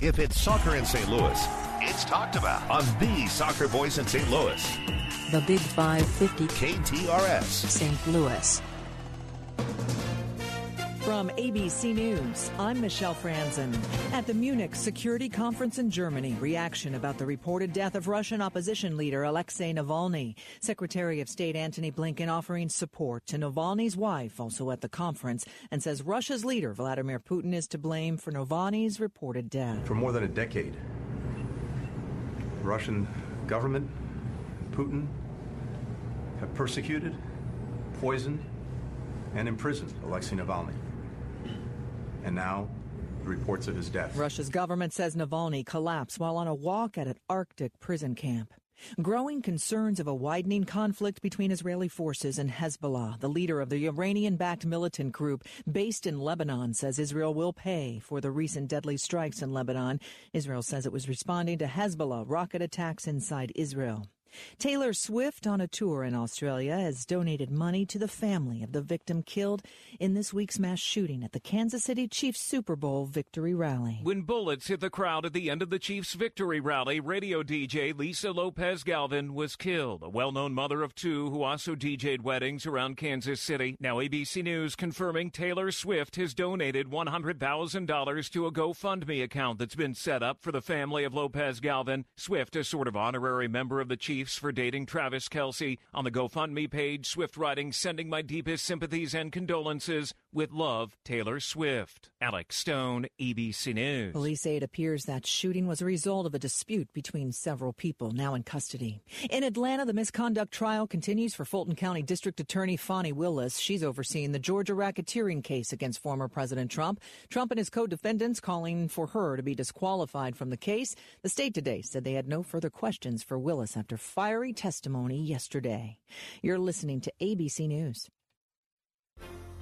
If it's soccer in St. Louis, it's talked about on the soccer voice in St. Louis. The Big 550 KTRS. St. Louis. From ABC News, I'm Michelle Franzen. At the Munich Security Conference in Germany, reaction about the reported death of Russian opposition leader Alexei Navalny. Secretary of State Antony Blinken offering support to Navalny's wife, also at the conference, and says Russia's leader Vladimir Putin is to blame for Navalny's reported death. For more than a decade, Russian government, Putin, have persecuted, poisoned, and imprisoned Alexei Navalny. And now, reports of his death. Russia's government says Navalny collapsed while on a walk at an Arctic prison camp. Growing concerns of a widening conflict between Israeli forces and Hezbollah. The leader of the Iranian backed militant group based in Lebanon says Israel will pay for the recent deadly strikes in Lebanon. Israel says it was responding to Hezbollah rocket attacks inside Israel. Taylor Swift, on a tour in Australia, has donated money to the family of the victim killed in this week's mass shooting at the Kansas City Chiefs Super Bowl victory rally. When bullets hit the crowd at the end of the Chiefs' victory rally, radio DJ Lisa Lopez Galvan was killed, a well known mother of two who also DJ'd weddings around Kansas City. Now, ABC News confirming Taylor Swift has donated $100,000 to a GoFundMe account that's been set up for the family of Lopez Galvan. Swift, a sort of honorary member of the Chiefs for dating Travis Kelce. On the GoFundMe page, Swift writing, sending my deepest sympathies and condolences. With love, Taylor Swift. Alex Stone, ABC News. Police say it appears that shooting was a result of a dispute between several people now in custody. In Atlanta, the misconduct trial continues for Fulton County District Attorney Fani Willis. She's overseeing the Georgia racketeering case against former President Trump. Trump and his co-defendants calling for her to be disqualified from the case. The state today said they had no further questions for Willis after fiery testimony yesterday. You're listening to ABC News.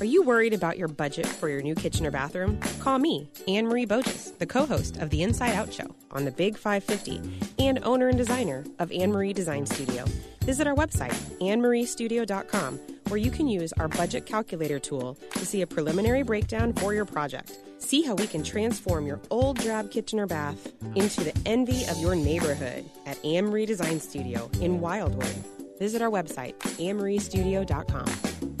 Are you worried about your budget for your new kitchen or bathroom? Call me, Anne Marie Bogus, the co host of The Inside Out Show on the Big 550 and owner and designer of Anne Marie Design Studio. Visit our website, annemariestudio.com, where you can use our budget calculator tool to see a preliminary breakdown for your project. See how we can transform your old drab kitchen or bath into the envy of your neighborhood at Anne Marie Design Studio in Wildwood. Visit our website, annemariestudio.com.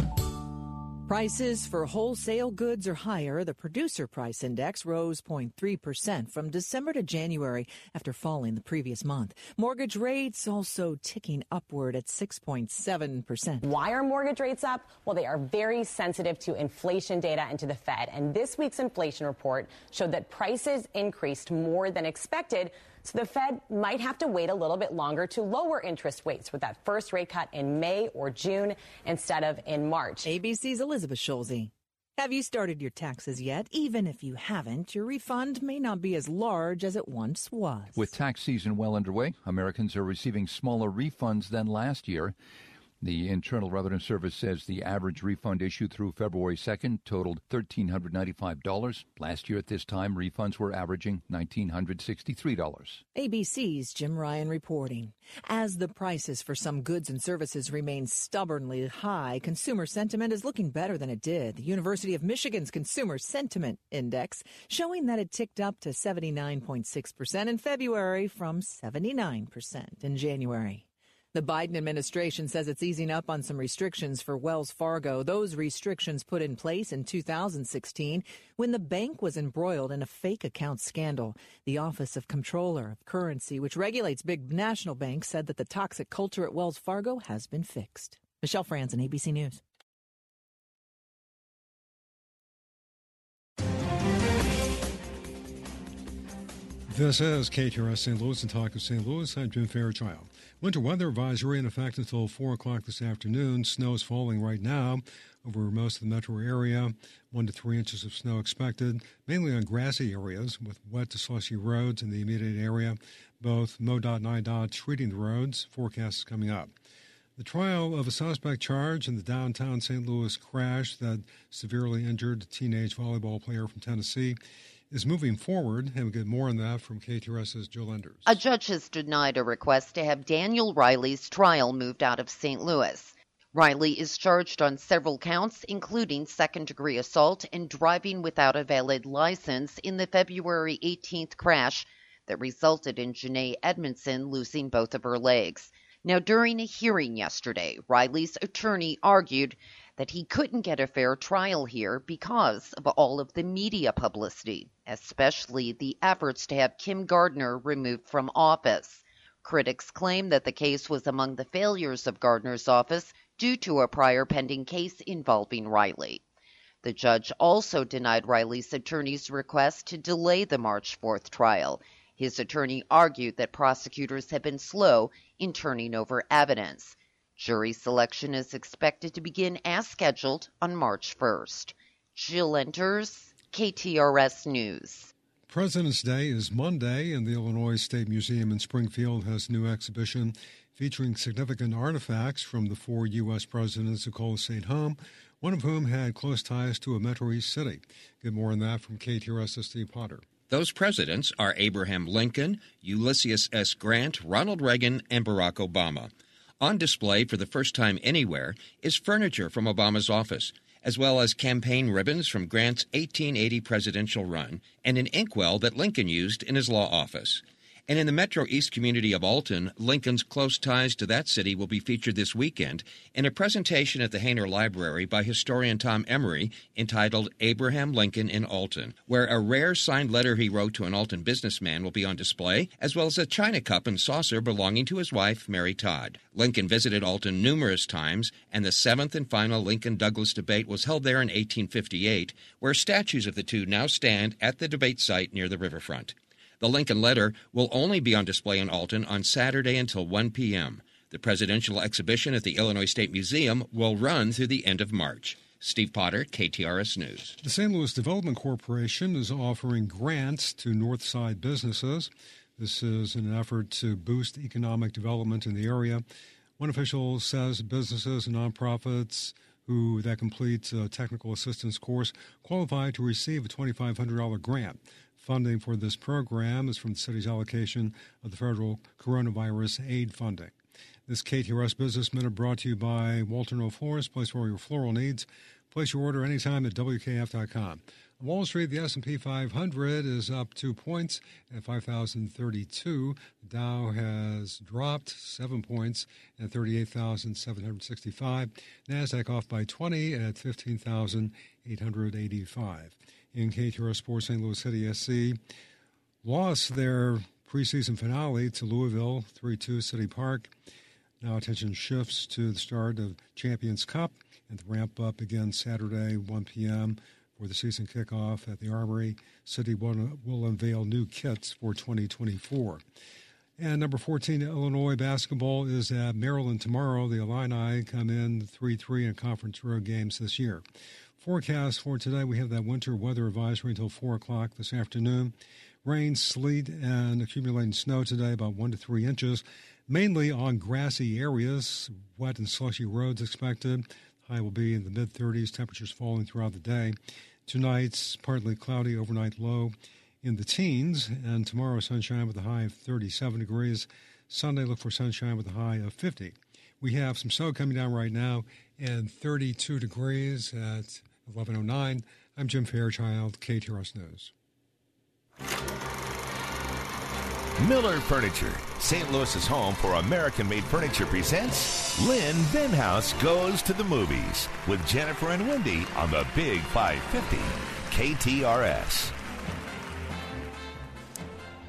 Prices for wholesale goods are higher. The producer price index rose 0.3% from December to January after falling the previous month. Mortgage rates also ticking upward at 6.7%. Why are mortgage rates up? Well, they are very sensitive to inflation data and to the Fed. And this week's inflation report showed that prices increased more than expected. So the Fed might have to wait a little bit longer to lower interest rates with that first rate cut in May or June instead of in March. ABC's Elizabeth Schulze. Have you started your taxes yet? Even if you haven't, your refund may not be as large as it once was. With tax season well underway, Americans are receiving smaller refunds than last year. The Internal Revenue Service says the average refund issued through February 2nd totaled $1,395. Last year at this time, refunds were averaging $1,963. ABC's Jim Ryan reporting. As the prices for some goods and services remain stubbornly high, consumer sentiment is looking better than it did. The University of Michigan's Consumer Sentiment Index showing that it ticked up to 79.6% in February from 79% in January. The Biden administration says it's easing up on some restrictions for Wells Fargo. Those restrictions put in place in 2016 when the bank was embroiled in a fake account scandal. The Office of Comptroller of Currency, which regulates big national banks, said that the toxic culture at Wells Fargo has been fixed. Michelle Franzen, ABC News. This is KTRS St. Louis and Talk of St. Louis. I'm Jim Fairchild. Winter weather advisory in effect until 4 o'clock this afternoon. Snow is falling right now over most of the metro area. One to three inches of snow expected, mainly on grassy areas with wet to slushy roads in the immediate area. Both MoDOT and IDOT treating the roads. Forecasts coming up. The trial of a suspect charged in the downtown St. Louis crash that severely injured a teenage volleyball player from Tennessee is moving forward, and we get more on that from KTRS's Jill Enders. A judge has denied a request to have Daniel Riley's trial moved out of St. Louis. Riley is charged on several counts, including second degree assault and driving without a valid license in the February 18th crash that resulted in Janae Edmondson losing both of her legs. Now, during a hearing yesterday, Riley's attorney argued that he couldn't get a fair trial here because of all of the media publicity, especially the efforts to have Kim Gardner removed from office. Critics claim that the case was among the failures of Gardner's office due to a prior pending case involving Riley. The judge also denied Riley's attorney's request to delay the March 4th trial. His attorney argued that prosecutors had been slow in turning over evidence. Jury selection is expected to begin as scheduled on March 1st. Jill Enders KTRS News. President's Day is Monday, and the Illinois State Museum in Springfield has a new exhibition featuring significant artifacts from the four U.S. presidents who called the state home, one of whom had close ties to a Metro East city. Get more on that from KTRS's Steve Potter. Those presidents are Abraham Lincoln, Ulysses S. Grant, Ronald Reagan, and Barack Obama. On display for the first time anywhere is furniture from Obama's office, as well as campaign ribbons from Grant's 1880 presidential run and an inkwell that Lincoln used in his law office. And in the Metro East community of Alton, Lincoln's close ties to that city will be featured this weekend in a presentation at the Hayner Library by historian Tom Emery entitled Abraham Lincoln in Alton, where a rare signed letter he wrote to an Alton businessman will be on display, as well as a china cup and saucer belonging to his wife, Mary Todd. Lincoln visited Alton numerous times, and the seventh and final Lincoln Douglas debate was held there in 1858, where statues of the two now stand at the debate site near the riverfront. The Lincoln letter will only be on display in Alton on Saturday until 1 p.m. The presidential exhibition at the Illinois State Museum will run through the end of March. Steve Potter, KTRS News. The St. Louis Development Corporation is offering grants to Northside businesses. This is an effort to boost economic development in the area. One official says businesses and nonprofits who that complete a technical assistance course qualify to receive a $2,500 grant. Funding for this program is from the city's allocation of the federal coronavirus aid funding. This KTRS Business Minute brought to you by Walter Knoll Florist, place for your floral needs. Place your order anytime at WKF.com. On Wall Street, the S&P 500 is up two points at 5,032. The Dow has dropped seven points at 38,765. Nasdaq off by 20 at 15,885. In KTRS Sports, St. Louis City SC lost their preseason finale to Louisville 3-2 City Park. Now attention shifts to the start of Champions Cup and the ramp up again Saturday 1 p.m. for the season kickoff at the Armory. City will, will unveil new kits for 2024. And number 14, Illinois basketball is at Maryland tomorrow. The Illini come in 3 3 in conference road games this year. Forecast for today we have that winter weather advisory until 4 o'clock this afternoon. Rain, sleet, and accumulating snow today, about 1 to 3 inches. mainly on grassy areas. Wet and slushy roads expected. High will be in the mid 30s. Temperatures falling throughout the day. Tonight's partly cloudy overnight low in the teens, and tomorrow sunshine with a high of 37 degrees. Sunday look for sunshine with a high of 50. We have some snow coming down right now and 32 degrees at 11:09. I'm Jim Fairchild, KTRS News. Miller Furniture, St. Louis's home for American made furniture presents Lynn Venhaus Goes to the Movies with Jennifer and Wendy on the Big 550 KTRS.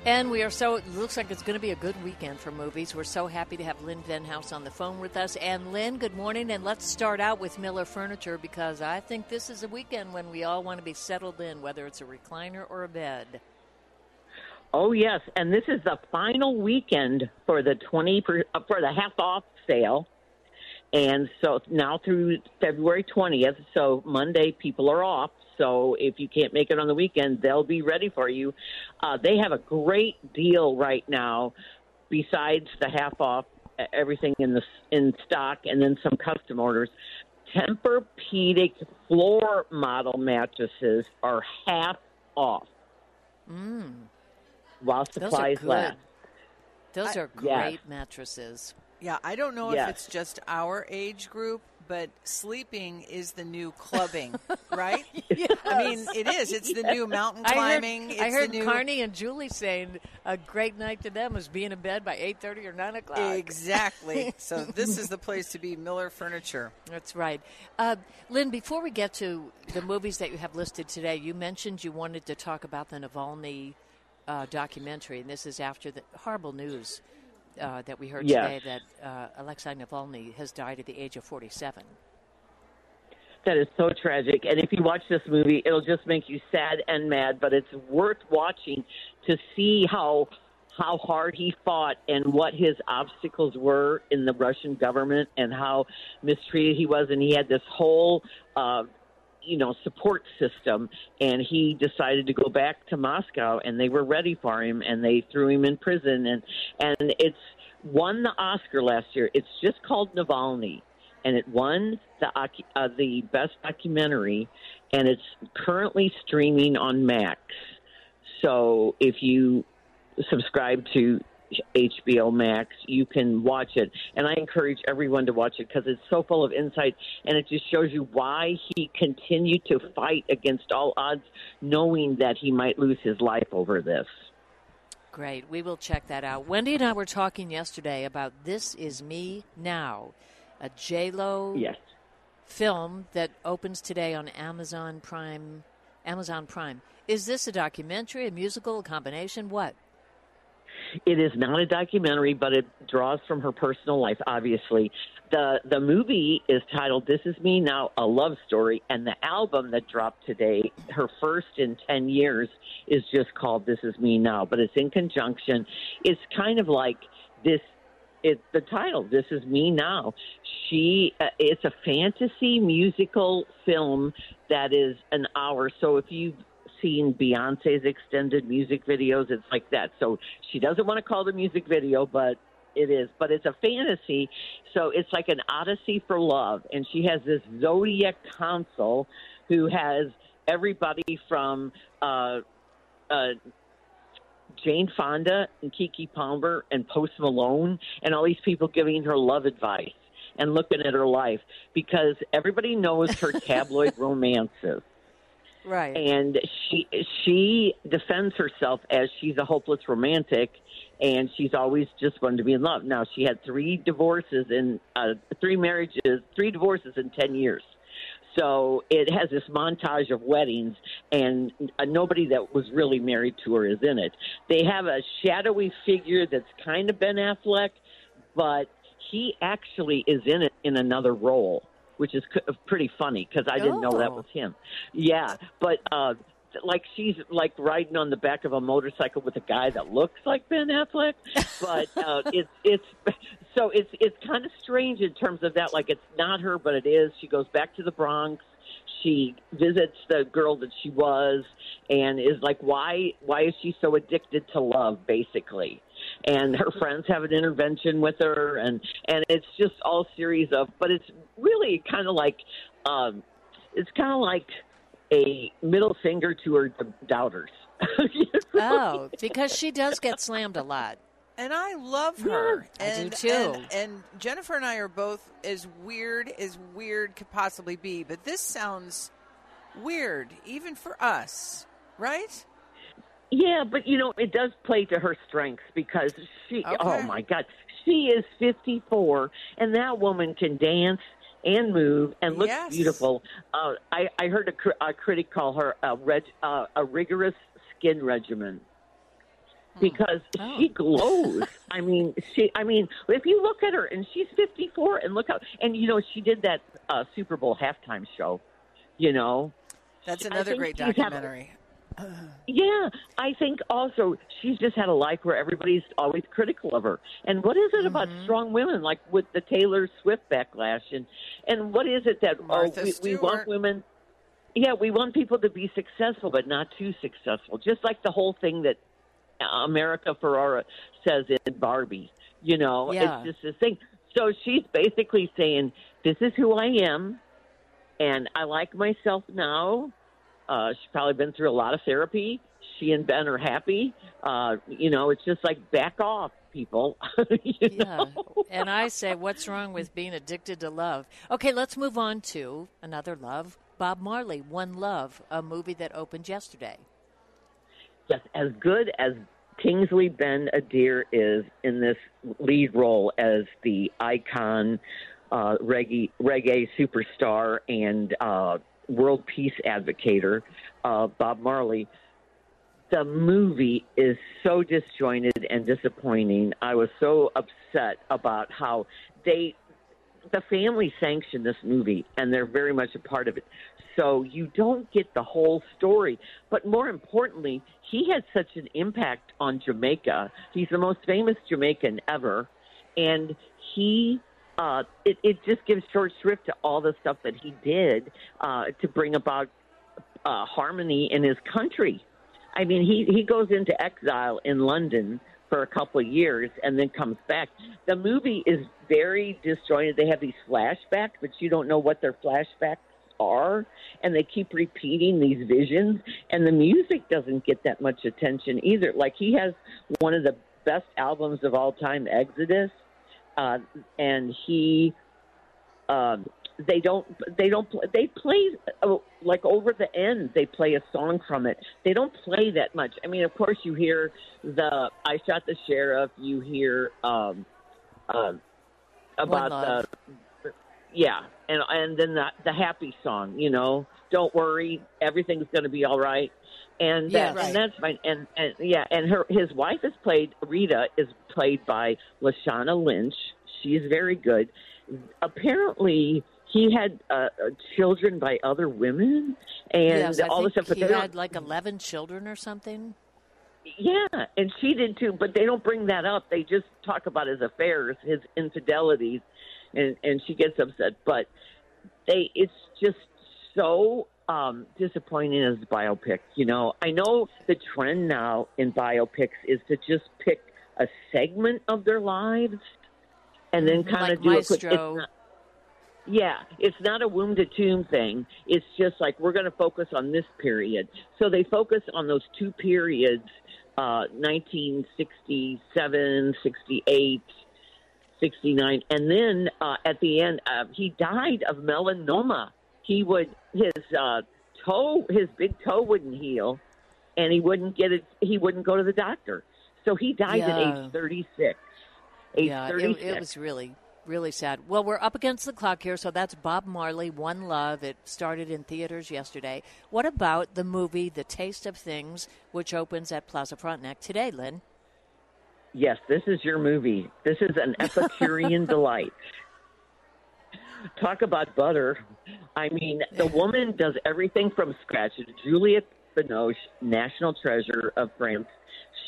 And we are so, it looks like it's going to be a good weekend for movies. We're so happy to have Lynn Venhaus on the phone with us. And Lynn, good morning. And let's start out with Miller Furniture because I think this is a weekend when we all want to be settled in, whether it's a recliner or a bed. Oh yes, and this is the final weekend for the twenty per, for the half off sale, and so now through February twentieth. So Monday people are off. So if you can't make it on the weekend, they'll be ready for you. Uh, they have a great deal right now. Besides the half off, everything in the in stock, and then some custom orders. Tempur-Pedic floor model mattresses are half off Mm, while those are supplies good. last. Those are yes. great mattresses. Yeah, I don't know Yes. if it's just our age group, but sleeping is the new clubbing, [laughs] right? I mean, it is. It's the new mountain climbing. I heard, I heard new... Carney and Julie saying a great night to them was being in bed by eight thirty or nine o'clock. Exactly. [laughs] so this is the place to be, Miller Furniture. That's right. Uh, Lynn, before we get to the movies that you have listed today, you mentioned you wanted to talk about the Navalny uh, documentary, and this is after the horrible news uh, that we heard Yes. today that uh, Alexei Navalny has died at the age of 47. That is so tragic. And if you watch this movie, it'll just make you sad and mad, but it's worth watching to see how how hard he fought and what his obstacles were in the Russian government and how mistreated he was and he had this whole uh you know support system and he decided to go back to Moscow and they were ready for him and they threw him in prison and and it's won the Oscar last year. It's just called Navalny and it won the uh, the best documentary, and it's currently streaming on Max. So if you subscribe to HBO Max, you can watch it, and I encourage everyone to watch it because it's so full of insight, and it just shows you why he continued to fight against all odds, knowing that he might lose his life over this. Great. We will check that out. Wendy and I were talking yesterday about This Is Me Now, a J-Lo Yes. film that opens today on Amazon Prime. Amazon Prime. Is this a documentary, a musical, a combination? What? It is not a documentary, but it draws from her personal life. Obviously, the the movie is titled "This Is Me Now: A Love Story," and the album that dropped today, her first in ten years, is just called "This Is Me Now." But it's in conjunction. It's kind of like this. It's the title. This is me now. She. Uh, it's a fantasy musical film that is an hour. So if you seen Beyonce's extended music videos. It's like that. So she doesn't want to call a music video, but it is. But it's a fantasy. So it's like an odyssey for love. And she has this zodiac council who has everybody from uh, uh, Jane Fonda and Keke Palmer and Post Malone and all these people giving her love advice and looking at her life because everybody knows her [laughs] tabloid romances Right. and she she defends herself as she's a hopeless romantic and she's always just wanted to be in love. Now she had three divorces in uh, three marriages three divorces in 10 years. So it has this montage of weddings and uh, nobody that was really married to her is in it. They have a shadowy figure that's kind of ben affleck but he actually is in it in another role which is pretty funny because I didn't know that Oh. was him. Yeah, but uh, like she's like riding on the back of a motorcycle with a guy that looks like Ben Affleck, but [laughs] uh, it's it's so it's it's kind of strange in terms of that. Like it's not her, but it is. She goes back to the Bronx. She visits the girl that she was, and is like, why why is she so addicted to love, basically? And her friends have an intervention with her, and and it's just all series of. But it's really kind of like, um, it's kind of like a middle finger to her doubters. [laughs] oh, because she does get slammed a lot. And I love her. Yeah, and, I do too. And, and Jennifer and I are both as weird as weird could possibly be, but this sounds weird, even for us, right? Yeah, but you know, it does play to her strengths because she, oh my God, she is 54, and that woman can dance and move and looks Yes. beautiful. Uh, I, I heard a, cri- a critic call her a, reg, uh, a rigorous skin regimen because she glows. [laughs] I mean, she. I mean, if you look at her and she's 54, and look how, and you know, she did that uh, Super Bowl halftime show. You know, That's another great documentary. Yeah, I think also she's just had a life where everybody's always critical of her. And what is it about Mm-hmm. strong women, like with the Taylor Swift backlash, and and what is it that oh, we, we want women? Yeah, we want people to be successful, but not too successful. Just like the whole thing that America Ferrera says in Barbie. You know, Yeah. it's just this thing. So she's basically saying, "This is who I am, and I like myself now." Uh, she's probably been through a lot of therapy. She and Ben are happy. Uh, you know, it's just like back off, people. [laughs] Yeah. And I say, what's wrong with being addicted to love? Okay, let's move on to another love. Bob Marley, One Love, a movie that opened yesterday. Yes, as good as Kingsley Ben Adir is in this lead role as the icon, uh, reggae, reggae superstar and uh, world peace advocator, uh, Bob Marley. The movie is so disjointed and disappointing. I was so upset about how they the family sanctioned this movie and they're very much a part of it. So you don't get the whole story. But more importantly, he had such an impact on Jamaica. He's the most famous Jamaican ever. And he uh, it, it just gives short shrift to all the stuff that he did uh, to bring about uh, harmony in his country. I mean, he he goes into exile in London for a couple of years and then comes back. The movie is very disjointed. They have these flashbacks, but you don't know what their flashbacks are, and they keep repeating these visions. And the music doesn't get that much attention either. Like he has one of the best albums of all time, Exodus, uh, and he. Um, they don't they don't they play uh, like over the end they play a song from it. They don't play that much. I mean of course you hear the i shot the sheriff you hear um um about the yeah and and then the the happy song you know don't worry everything's going to be all right and Yeah, that, right. and that's fine and and yeah and her his wife is played rita is played by lashana lynch she's very good apparently he had uh, uh, children by other women and yes, all this stuff. But he had like 11 children or something. yeah, and she did too, but they don't bring that up. They just talk about his affairs, his infidelities, and and she gets upset. But they, it's just so um, disappointing as a biopic. You know, I know the trend now in biopics is to just pick a segment of their lives and then Mhm, kind like of do a quick. Yeah, it's not a womb to tomb thing. It's just like we're going to focus on this period. So they focus on those two periods uh, 1967, 68, 69. And then uh, at the end, uh, he died of melanoma. He would, his uh, toe, his big toe wouldn't heal, and he wouldn't get it, he wouldn't go to the doctor. So he died at Yeah. age 36. Age yeah, it, it was really, really sad. Well, we're up against the clock here, so that's Bob Marley, One Love. It started in theaters yesterday. What about the movie The Taste of Things, which opens at Plaza Frontenac today, Lynn? Yes, this is your movie. This is an [laughs] Epicurean delight. Talk about butter. I mean, the woman does everything from scratch. Juliette Binoche, national treasure of France.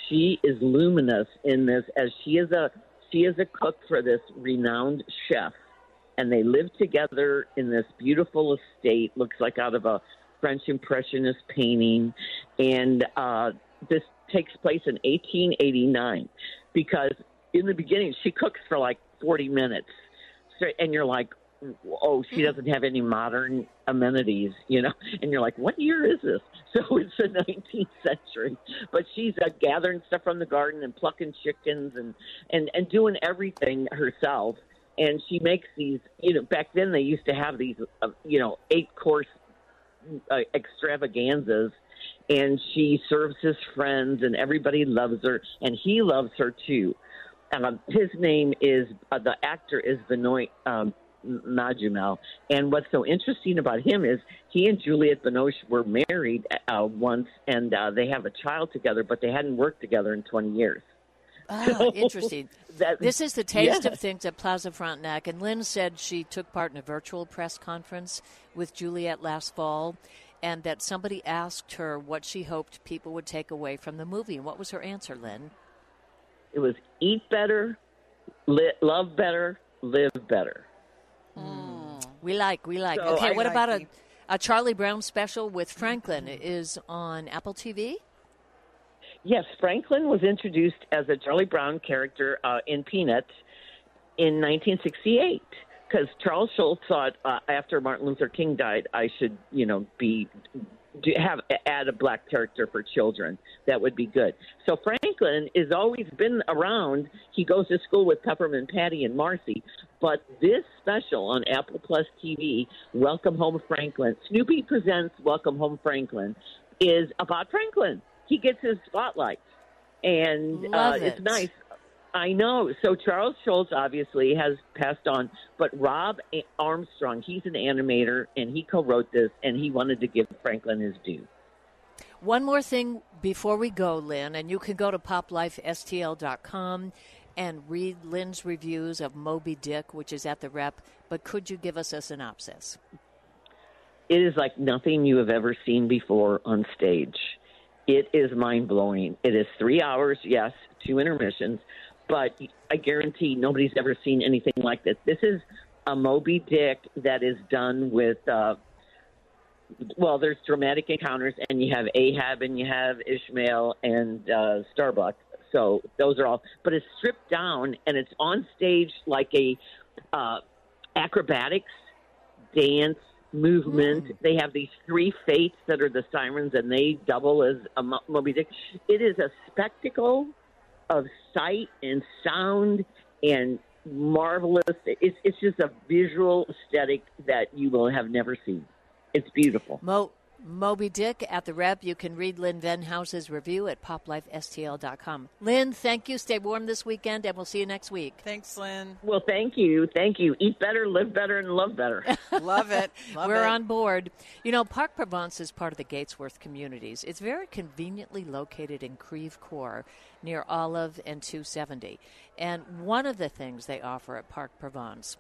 She is luminous in this as she is a she is a cook for this renowned chef and they live together in this beautiful estate looks like out of a french impressionist painting and uh this takes place in 1889 because in the beginning she cooks for like 40 minutes straight, and you're like, oh, she doesn't have any modern amenities, you know, [laughs] and you're like, what year is this? [laughs] So it's the 19th century, but she's uh, gathering stuff from the garden and plucking chickens and and and doing everything herself. And she makes these, you know, back then they used to have these, uh, you know, eight course uh, extravaganzas. And she serves his friends and everybody loves her. And he loves her too. Um, his name is uh, the actor is Benoit um, Magimel. And what's so interesting about him is he and Juliette Binoche were married uh, once, and uh, they have a child together, but they hadn't worked together in 20 years. Ah, [laughs] interesting. That, this is the taste yeah. of things at Plaza Frontenac. And Lynn said she took part in a virtual press conference with Juliette last fall, and that somebody asked her what she hoped people would take away from the movie. And what was her answer, Lynn? It was eat better, li- love better, live better. We like, we like. So okay, I what like about a, a Charlie Brown special with Franklin? Is on Apple TV? Yes, Franklin was introduced as a Charlie Brown character uh, in Peanuts in 1968 because Charles Schulz thought uh, after Martin Luther King died, I should, you know, be do have add a black character for children. That would be good. So Franklin has always been around. He goes to school with Peppermint Patty and Marcy. But this special on Apple Plus TV, Welcome Home Franklin, Snoopy presents Welcome Home Franklin, is about Franklin. He gets his spotlight, and uh, Love it's nice. I know. So Charles Schulz obviously has passed on, but Robb Armstrong, he's an animator, and he co-wrote this, and he wanted to give Franklin his due. One more thing before we go, Lynn, and you can go to poplifestl.com and read Lynn's reviews of Moby Dick, which is at the rep. But could you give us a synopsis? It is like nothing you have ever seen before on stage. It is mind blowing. It is three hours, yes, two intermissions, but I guarantee nobody's ever seen anything like this. This is a Moby Dick that is done with, uh, well, there's dramatic encounters, and you have Ahab, and you have Ishmael, and uh, Starbuck. So those are all, but it's stripped down, and it's on stage like a uh, acrobatics, dance, movement. They have these three fates that are the sirens, and they double as a Mo- Moby Dick. It is a spectacle of sight and sound and marvelous. It's it's just a visual aesthetic that you will have never seen. It's beautiful. Mo- Moby Dick at the rep. You can read Lynn Venhaus's review at poplifestl.com. Lynn, thank you. Stay warm this weekend, and we'll see you next week. Thanks, Lynn. Well, thank you, thank you. Eat better, live better, and love better. [laughs] Love it. Love We're it. on board. You know, Park Provence is part of the Gatesworth communities. It's very conveniently located in Creve Coeur near Olive and 270. And one of the things they offer at Park Provence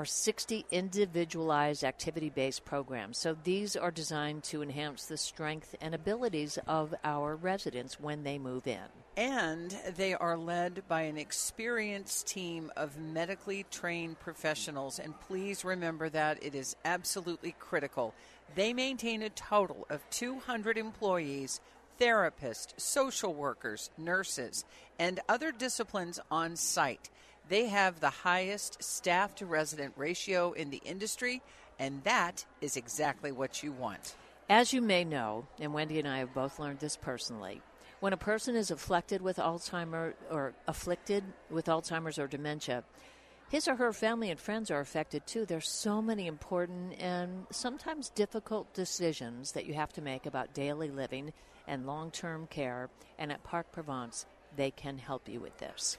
are 60 individualized activity based programs. So these are designed to enhance the strength and abilities of our residents when they move in. And they are led by an experienced team of medically trained professionals. And please remember that it is absolutely critical. They maintain a total of 200 employees, therapists, social workers, nurses, and other disciplines on site. They have the highest staff to resident ratio in the industry, and that is exactly what you want. As you may know, and Wendy and I have both learned this personally, when a person is afflicted with Alzheimer or afflicted with Alzheimer's or dementia, his or her family and friends are affected too. There's so many important and sometimes difficult decisions that you have to make about daily living and long-term care, and at Park Provence, they can help you with this.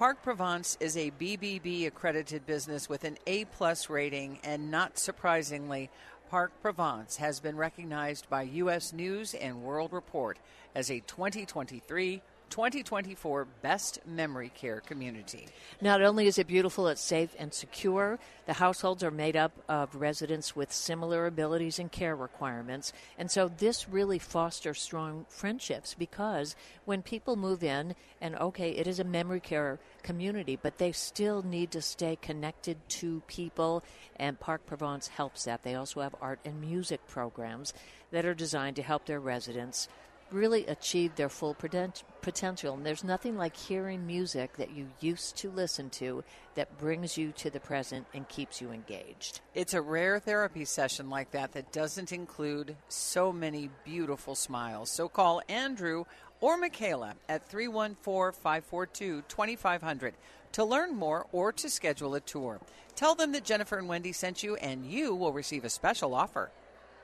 Park Provence is a BBB accredited business with an A plus rating, and not surprisingly, Park Provence has been recognized by U.S. News and World Report as a 2023 2024 Best Memory Care Community. Not only is it beautiful, it's safe and secure. The households are made up of residents with similar abilities and care requirements. And so this really fosters strong friendships because when people move in, and okay, it is a memory care community, but they still need to stay connected to people, and Park Provence helps that. They also have art and music programs that are designed to help their residents really achieved their full poten- potential. And there's nothing like hearing music that you used to listen to that brings you to the present and keeps you engaged. It's a rare therapy session like that that doesn't include so many beautiful smiles. So call Andrew or Michaela at 314 542 2500 to learn more or to schedule a tour. Tell them that Jennifer and Wendy sent you, and you will receive a special offer.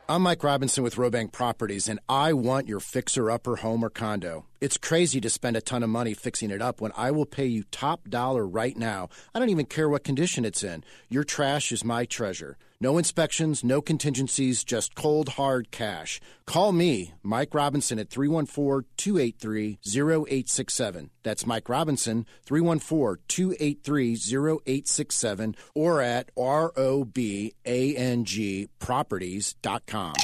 I'm Mike Robinson with Robank Properties, and I want your fixer upper home or condo. It's crazy to spend a ton of money fixing it up when I will pay you top dollar right now. I don't even care what condition it's in. Your trash is my treasure. No inspections, no contingencies, just cold, hard cash. Call me, Mike Robinson, at 314 283 0867. That's Mike Robinson, 314 283 0867, or at robangproperties.com.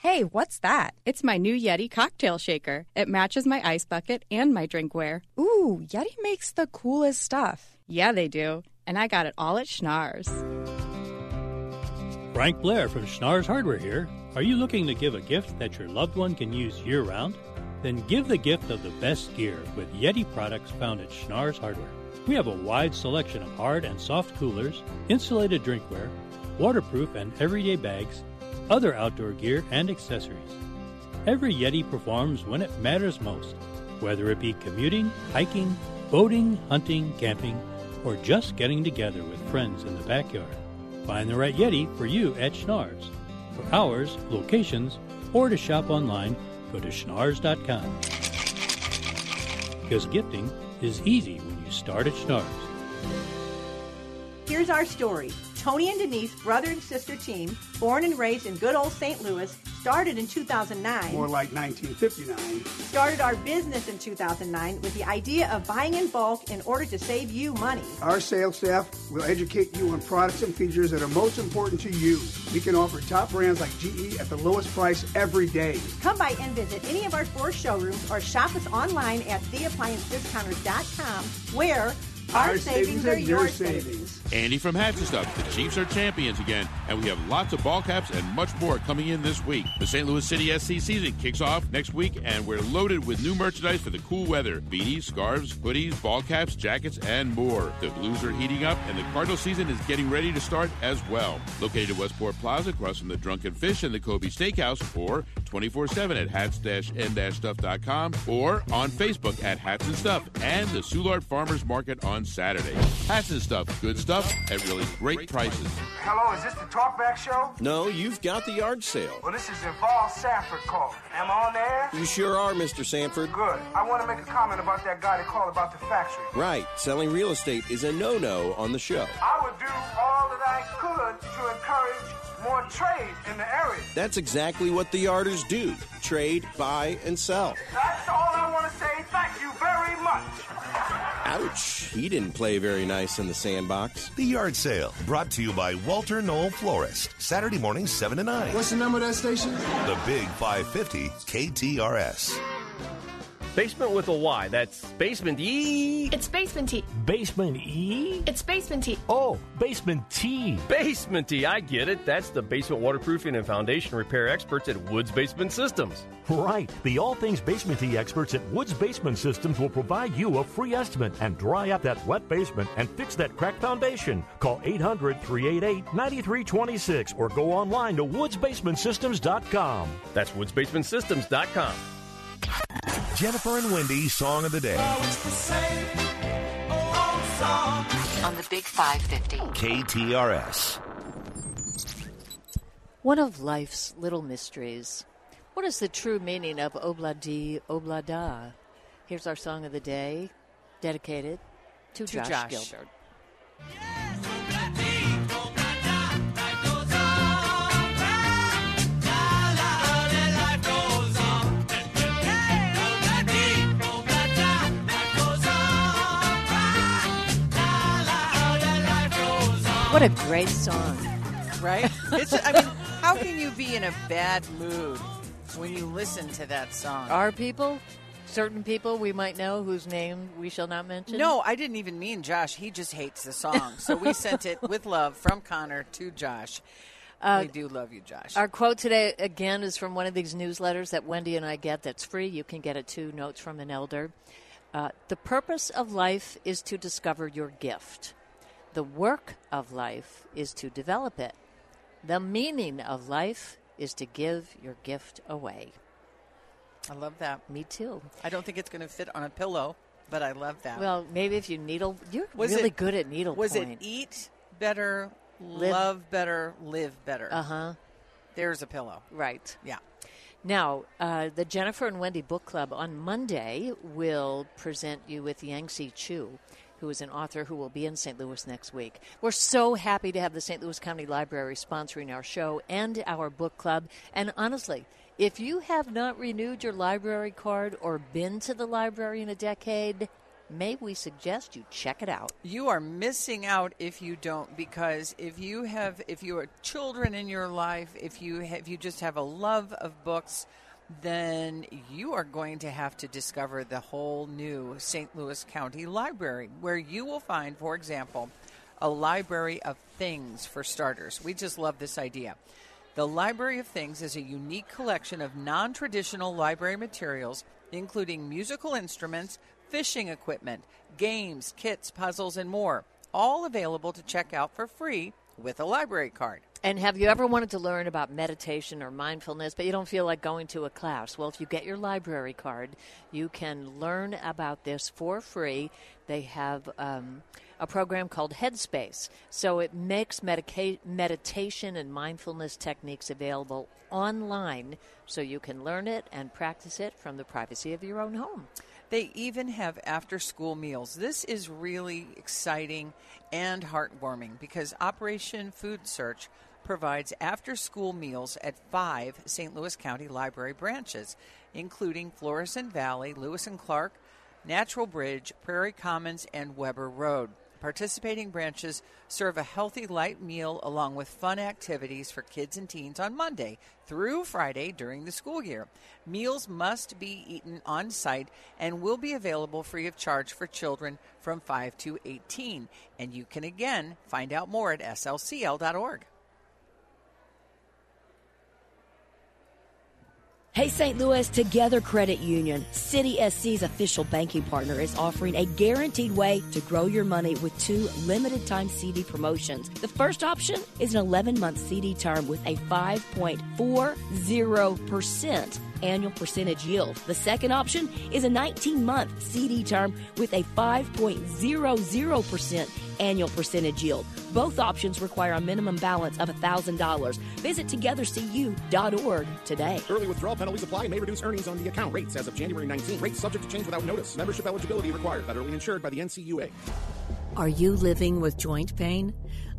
Hey, what's that? It's my new Yeti cocktail shaker. It matches my ice bucket and my drinkware. Ooh, Yeti makes the coolest stuff. Yeah, they do. And I got it all at Schnarr's. Frank Blair from Schnarr's Hardware here. Are you looking to give a gift that your loved one can use year round? Then give the gift of the best gear with Yeti products found at Schnarr's Hardware. We have a wide selection of hard and soft coolers, insulated drinkware, waterproof and everyday bags, other outdoor gear, and accessories. Every Yeti performs when it matters most, whether it be commuting, hiking, boating, hunting, camping, or just getting together with friends in the backyard. Find the right Yeti for you at Schnarr's. For hours, locations, or to shop online, go to schnarrs.com. Because gifting is easy when you start at Schnarr's. Here's our story. Tony and Denise, brother and sister team, born and raised in good old St. Louis, started in 2009. More like 1959. Started our business in 2009 with the idea of buying in bulk in order to save you money. Our sales staff will educate you on products and features that are most important to you. We can offer top brands like GE at the lowest price every day. Come by and visit any of our four showrooms or shop us online at theappliancediscounters.com where our, Our savings, savings are your your savings. Andy from Hats and Stuff. The Chiefs are champions again, and we have lots of ball caps and much more coming in this week. The St. Louis City SC season kicks off next week, and we're loaded with new merchandise for the cool weather beanies, scarves, hoodies, ball caps, jackets, and more. The Blues are heating up, and the Cardinal season is getting ready to start as well. Located at Westport Plaza, across from the Drunken Fish and the Kobe Steakhouse, or 24 7 at hats-n-stuff.com, or on Facebook at Hats and Stuff, and the Soulard Farmers Market on Saturday. Hats and Stuff, good stuff at really great prices. Hello, is this the Talkback Show? No, you've got the yard sale. Well, this is Yvonne Sanford calling. Am I on there? You sure are, Mr. Sanford. Good. I want to make a comment about that guy that called about the factory. Right, selling real estate is a no no on the show. I would do all that I could to encourage more trade in the area. That's exactly what the yarders do trade, buy, and sell. That's all I want to say. Thank you very much. Ouch, he didn't play very nice in the sandbox. The Yard Sale, brought to you by Walter Knoll Florist. Saturday morning, 7 to 9. What's the number of that station? The Big 550 KTRS. Basement with a Y. That's Basement E. It's Basement T. Basement E? It's Basement T. Oh, Basement T. Basement T. I get it. That's the basement waterproofing and foundation repair experts at Woods Basement Systems. Right. The All Things Basement Tea experts at Woods Basement Systems will provide you a free estimate and dry up that wet basement and fix that cracked foundation. Call 800 388 9326 or go online to woodsbasementsystems.com. That's woodsbasementsystems.com. Jennifer and Wendy Song of the Day. On the Big 550. KTRS. One of life's little mysteries. What is the true meaning of obladi oblada? Here's our song of the day, dedicated to, To Josh, Josh. Gilbert. What a great song. right? It's, I mean, how can you be in a bad mood when you listen to that song? Are people, certain people we might know whose name we shall not mention? No, I didn't even mean Josh. He just hates the song. So we sent it with love from Connor to Josh. Uh, we do love you, Josh. Our quote today, again, is from one of these newsletters that Wendy and I get that's free. You can get it too Notes from an Elder. Uh, the purpose of life is to discover your gift. The work of life is to develop it. The meaning of life is to give your gift away. I love that. Me too. I don't think it's going to fit on a pillow, but I love that. Well, maybe if you needle, you're Was really it- good at needle Was point. it eat better, Live- love better, live better? Uh huh. There's a pillow. Right. Yeah. Now, uh, the Jennifer and Wendy Book Club on Monday will present you with Yangsze Choo, who is an author who will be in St. Louis next week. We're so happy to have the St. Louis County Library sponsoring our show and our book club. And honestly, if you have not renewed your library card or been to the library in a decade, may we suggest you check it out. You are missing out if you don't because if you have if you are children in your life, if you ha- if you just have a love of books, then you are going to have to discover the whole new St. Louis County Library where you will find, for example, a library of things for starters. We just love this idea. The Library of Things is a unique collection of non traditional library materials, including musical instruments, fishing equipment, games, kits, puzzles, and more, all available to check out for free with a library card. And have you ever wanted to learn about meditation or mindfulness, but you don't feel like going to a class? Well, if you get your library card, you can learn about this for free. They have um, a program called Headspace. So it makes medica- meditation and mindfulness techniques available online so you can learn it and practice it from the privacy of your own home. They even have after school meals. This is really exciting and heartwarming because Operation Food Search provides after school meals at five St. Louis County Library branches, including Florissant Valley, Lewis and Clark, Natural Bridge, Prairie Commons, and Weber Road. Participating branches serve a healthy light meal along with fun activities for kids and teens on Monday through Friday during the school year. Meals must be eaten on site and will be available free of charge for children from 5 to 18. And you can again find out more at slcl.org. Hey St. Louis, Together Credit Union, City SC's official banking partner, is offering a guaranteed way to grow your money with two limited time CD promotions. The first option is an 11 month CD term with a 5.40% annual percentage yield. The second option is a 19 month CD term with a 5.00% annual percentage yield. Both options require a minimum balance of $1,000. Visit togethercu.org today. Early withdrawal penalties apply and may reduce earnings on the account. Rates as of January 19. Rates subject to change without notice. Membership eligibility required. Federally insured by the NCUA. Are you living with joint pain?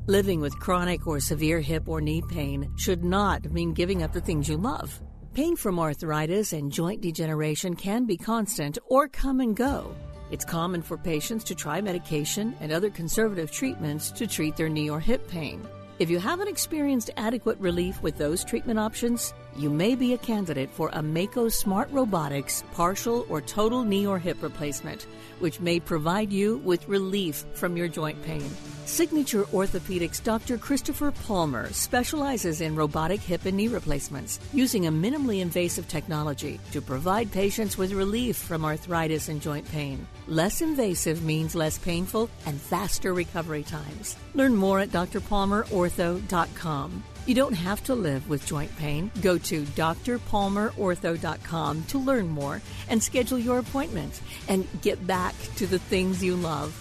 Living with chronic or severe hip or knee pain should not mean giving up the things you love. Pain from arthritis and joint degeneration can be constant or come and go. It's common for patients to try medication and other conservative treatments to treat their knee or hip pain. If you haven't experienced adequate relief with those treatment options, you may be a candidate for a Mako Smart Robotics partial or total knee or hip replacement, which may provide you with relief from your joint pain. Signature Orthopedics Dr. Christopher Palmer specializes in robotic hip and knee replacements using a minimally invasive technology to provide patients with relief from arthritis and joint pain. Less invasive means less painful and faster recovery times. Learn more at drpalmerortho.com. You don't have to live with joint pain. Go to drpalmerortho.com to learn more and schedule your appointment and get back to the things you love.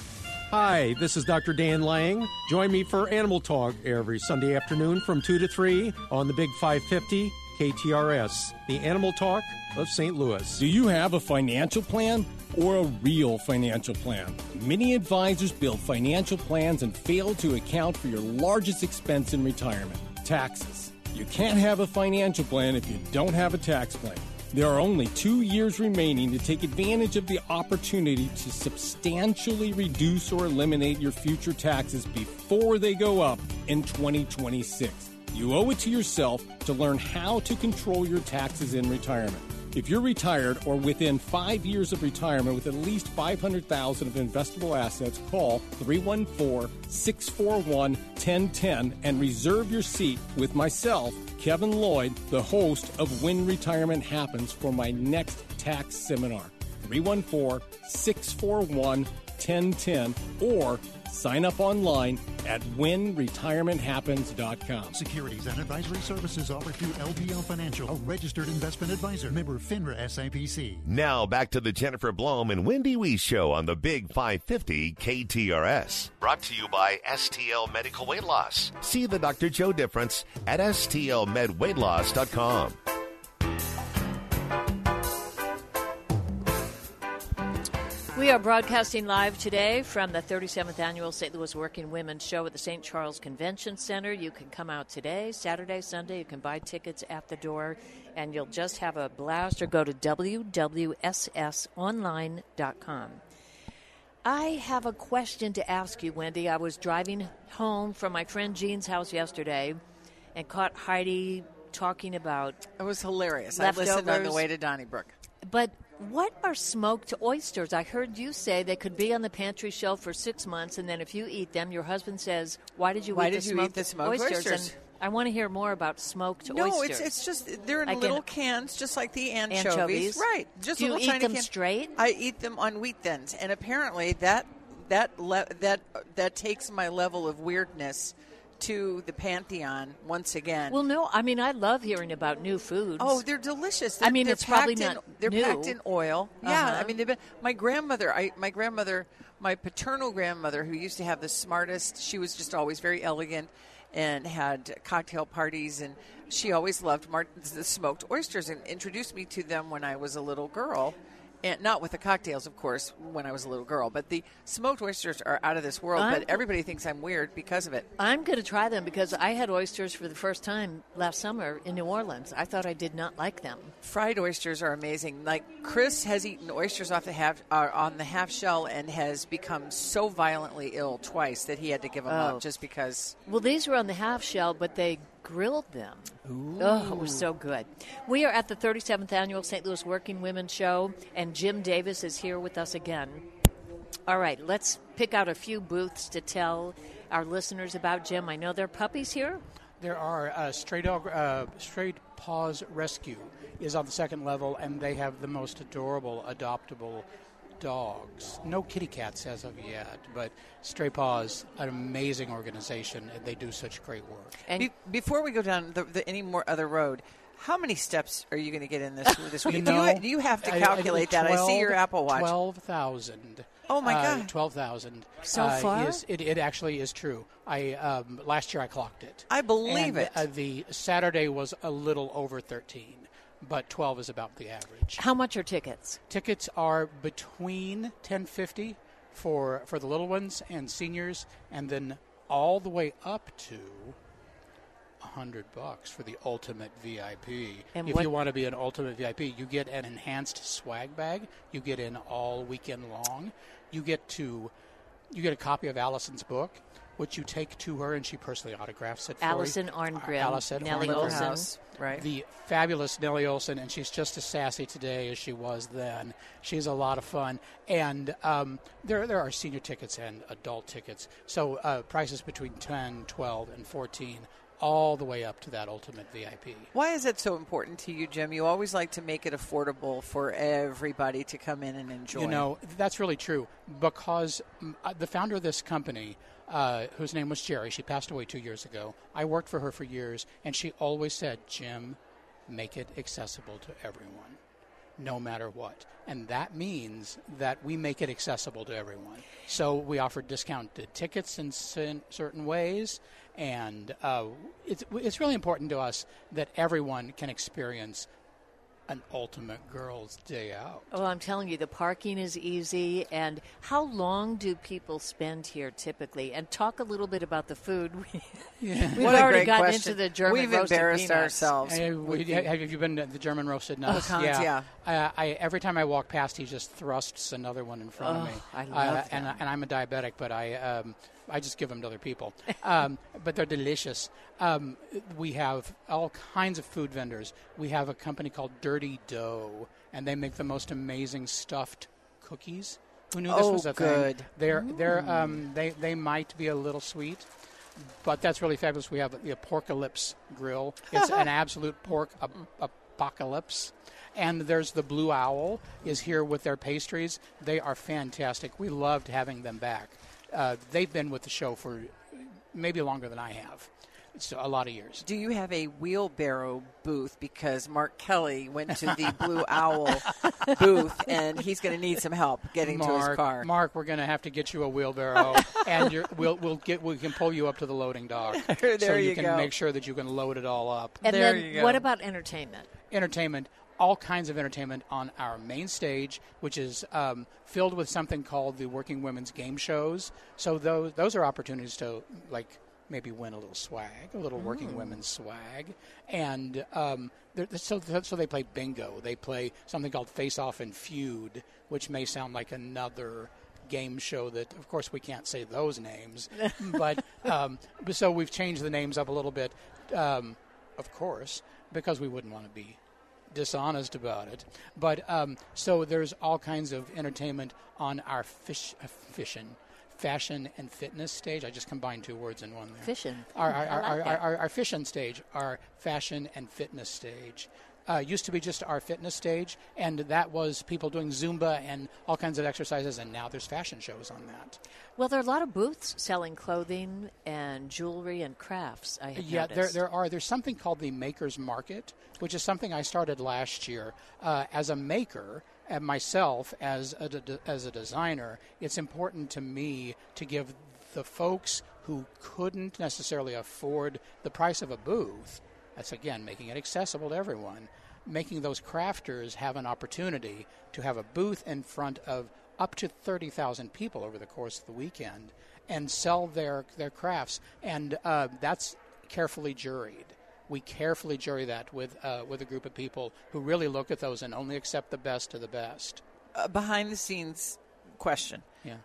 Hi, this is Dr. Dan Lang. Join me for Animal Talk every Sunday afternoon from 2 to 3 on the Big 550 KTRS, the Animal Talk of St. Louis. Do you have a financial plan or a real financial plan? Many advisors build financial plans and fail to account for your largest expense in retirement taxes. You can't have a financial plan if you don't have a tax plan. There are only two years remaining to take advantage of the opportunity to substantially reduce or eliminate your future taxes before they go up in 2026. You owe it to yourself to learn how to control your taxes in retirement. If you're retired or within five years of retirement with at least 500000 of investable assets, call 314 641 1010 and reserve your seat with myself, Kevin Lloyd, the host of When Retirement Happens, for my next tax seminar. 314 641 1010 or sign up online at whenretirementhappens.com. Securities and advisory services offered through LPL Financial, a registered investment advisor, member FINRA SIPC. Now back to the Jennifer Blome and Wendy Wee show on the Big 550 KTRS. Brought to you by STL Medical Weight Loss. See the Dr. Joe difference at STLMedWeightLoss.com. We are broadcasting live today from the 37th annual St. Louis Working Women's Show at the St. Charles Convention Center. You can come out today, Saturday, Sunday. You can buy tickets at the door, and you'll just have a blast or go to www.ssonline.com. I have a question to ask you, Wendy. I was driving home from my friend Jean's house yesterday and caught Heidi talking about. It was hilarious. I listened on the way to Donnybrook. But what are smoked oysters? I heard you say they could be on the pantry shelf for six months, and then if you eat them, your husband says, "Why did you Why eat did the you eat the smoked oysters? And I want to hear more about smoked No, oysters. No, it's it's just they're in Like little cans, just like the anchovies. Anchovies. Right. Just Do you little eat tiny them can- straight? I eat them on wheat thins, and apparently that that le- that that takes my level of weirdness to the pantheon once again. Well, no, I mean I love hearing about new foods. Oh, they're delicious. I They're- mean, it's probably packed in- not They're new. packed in oil. Yeah, Uh-huh. I mean, they've been. My grandmother, I my grandmother, my paternal grandmother, who used to have the smartest. She was just always very elegant and had cocktail parties, and she always loved the smoked oysters and introduced me to them when I was a little girl. And not with the cocktails, of course, when I was a little girl, but the smoked oysters are out of this world. I'm- but everybody thinks I'm weird because of it. I'm going to try them because I had oysters for the first time last summer in New Orleans. I thought I did not like them. Fried oysters are amazing. Like Chris has eaten oysters off the half uh, on the half shell and has become so violently ill twice that he had to give them Oh. up just because. Well, these were on the half shell, but they grilled them. Oh, it was so good. We are at the 37th annual St. Louis Working Women Show, and Jim Davis is here with us again. All right, let's pick out a few booths to tell our listeners about Jim. I know there are puppies here. There are uh, Stray Dog, uh, Stray Paws Rescue is on the second level, and they have the most adorable adoptable dogs. No kitty cats as of yet, but Stray Paws, an amazing organization, and they do such great work. Be- before we go down the, the, any more other road, how many steps are you going to get in this [laughs] this week? You do, you, do you have to I- I- calculate that? I see your Apple Watch. 12,000. Oh, my Uh, God. 12,000. So uh, far? Is, it, it actually is true. I um, Last year I clocked it. I believe And, it. Uh, the Saturday was a little over 13, but 12 is about the average. How much are tickets? Tickets are between 1050 for for the little ones and seniors, and then all the way up to hundred bucks for the ultimate VIP. And if what- you want to be an ultimate VIP, you get an enhanced swag bag. You get in all weekend long. You get to you get a copy of Alison's book, which you take to her, and she personally autographs it for Alison you. Arngrim, Alison Nellie Arngrim. Oleson. Right. The fabulous Nellie Oleson, and she's just as sassy today as she was then. She's a lot of fun, and um, there there are senior tickets and adult tickets. So uh, prices between 10, 12, and 14, all the way up to that ultimate VIP. Why is it so important to you, Jim? You always like to make it affordable for everybody to come in and enjoy. You know, that's really true because uh, the founder of this company, uh, whose name was Jerry, she passed away two years ago. I worked for her for years, and she always said, Jim, make it accessible to everyone, no matter what. And that means that we make it accessible to everyone. So we offer discounted tickets in certain ways, and uh, it's, it's really important to us that everyone can experience an ultimate girls' day out. Well, I'm telling you, the parking is easy. And how long do people spend here typically? And talk a little bit about the food. [laughs] Yeah. We've What already gotten question. into the German We've roasted embarrassed peanuts. ourselves. Hey, we- have you been to the German roasted nuts? Pecans, yeah. Uh, I, every time I walk past, he just thrusts another one in front of Oh, me. I love uh, and, and, I'm a diabetic, but I um, I just give them to other people. Um, [laughs] but they're delicious. Um, we have all kinds of food vendors. We have a company called Dirty Dough, and they make the most amazing stuffed cookies. Who knew this Oh, was a good. thing? They're they're um, they they might be a little sweet, but that's really fabulous. We have the Apocalypse Grill. It's an [laughs] absolute pork ap- apocalypse. And there's the Blue Owl is here with their pastries. They are fantastic. We loved having them back. Uh, they've been with the show for maybe longer than I have. It's a lot of years. Do you have a wheelbarrow booth? Because Mark Kelly went to the [laughs] Blue Owl booth, and he's going to need some help getting Mark, to his car. Mark, we're going to have to get you a wheelbarrow, [laughs] and you're, we'll we'll get we can pull you up to the loading dock, [laughs] There so you, you can go. make sure that you can load it all up. And then what about entertainment? entertainment, all kinds of entertainment on our main stage, which is um, filled with something called the Working Women's Game Shows. So those those are opportunities to like maybe win a little swag, a little Working Mm. Women's swag, and um, so so they play bingo. They play something called Face Off and Feud, which may sound like another game show that of course we can't say those names [laughs] but um, so we've changed the names up a little bit um, of course because we wouldn't want to be dishonest about it. But um, so there's all kinds of entertainment on our fish, uh, fishing, fashion and fitness stage. I just combined two words in one there. Fishing. Our, [laughs] our, our, like our, our, our fishing stage, our fashion and fitness stage. Uh, used to be just our fitness stage, and that was people doing Zumba and all kinds of exercises, and now there's fashion shows on that. Well, there are a lot of booths selling clothing and jewelry and crafts. I have Yeah, there, there are. There's something called the Makers Market, which is something I started last year uh, as a maker. And myself, as a de- as a designer, it's important to me to give the folks who couldn't necessarily afford the price of a booth. That's again making it accessible to everyone. Making those crafters have an opportunity to have a booth in front of up to 30,000 people over the course of the weekend and sell their, their crafts. And uh, that's carefully juried. We carefully jury that with, uh, with a group of people who really look at those and only accept the best of the best. A behind the scenes question. Yeah.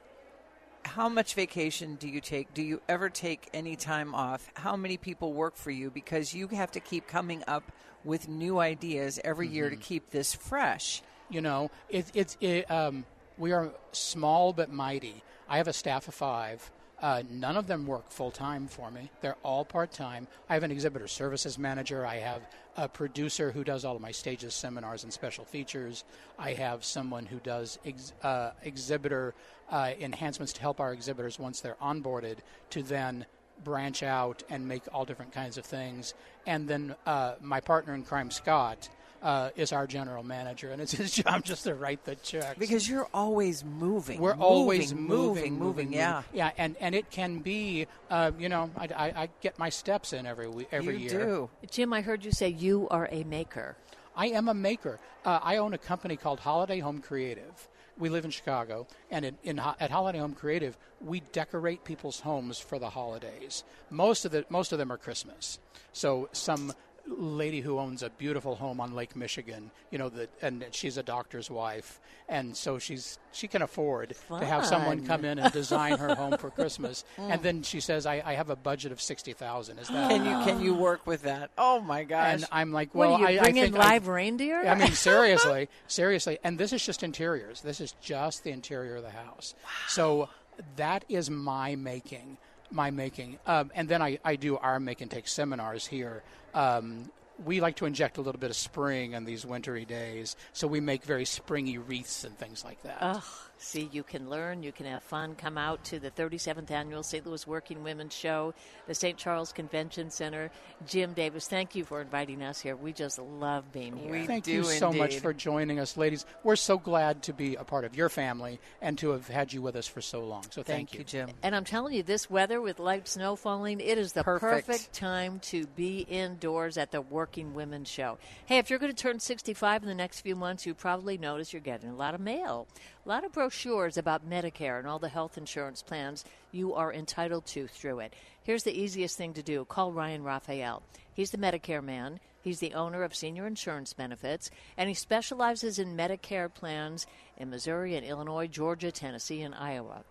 How much vacation do you take? Do you ever take any time off? How many people work for you? Because you have to keep coming up with new ideas every year to Mhm. keep this fresh. You know, it, it's it, um, we are small but mighty. I have a staff of five. Uh, none of them work full time for me. They're all part time. I have an exhibitor services manager. I have a producer who does all of my stages, seminars, and special features. I have someone who does ex- uh, exhibitor uh, enhancements to help our exhibitors once they're onboarded to then branch out and make all different kinds of things. And then uh, my partner in crime, Scott, uh, is our general manager, and it's his [laughs] job just to write the checks. Because you're always moving. We're moving, always moving, moving, moving. Yeah. yeah, and and it can be, uh, you know, I, I, I get my steps in every week, every you year. do. Jim, I heard you say you are a maker. I am a maker. Uh, I own a company called Holiday Home Creative. We live in Chicago, and in, in, at Holiday Home Creative, we decorate people's homes for the holidays. Most of the most of them are Christmas. So some lady who owns a beautiful home on Lake Michigan, you know, that and she's a doctor's wife, and so she's she can afford to have someone come in and design her home for Christmas. [laughs] Mm. And then she says, I, "I have a budget of sixty thousand. Is that Can you can you work with that? Oh my gosh! and I'm like, well, do you I, bring I in think I- live reindeer? I mean, [laughs] seriously, seriously. And this is just interiors. This is just the interior of the house. So that is my making, my making. Um, and then I, I do our make and take seminars here. Um, we like to inject a little bit of spring on these wintry days, so we make very springy wreaths and things like that. Ugh, see, you can learn, you can have fun. Come out to the 37th annual St. Louis Working Women's Show, the St. Charles Convention Center. Jim Davis, thank you for inviting us here. We just love being here. Thank you so much for joining us, ladies. We're so glad to be a part of your family and to have had you with us for so long. So thank, you, Jim. And I'm telling you, this weather with light snow falling, it is the Perfect. perfect, time to be indoors at the Working Women's Show. Hey, if you're going to turn 65 in the next few months, you probably notice you're getting a lot of mail, a lot of brochures about Medicare and all the health insurance plans you are entitled to through it. Here's the easiest thing to do call Ryan Raphael. He's the Medicare man. He's the owner of Senior Insurance Benefits, and he specializes in Medicare plans in Missouri and Illinois, Georgia, Tennessee, and Iowa.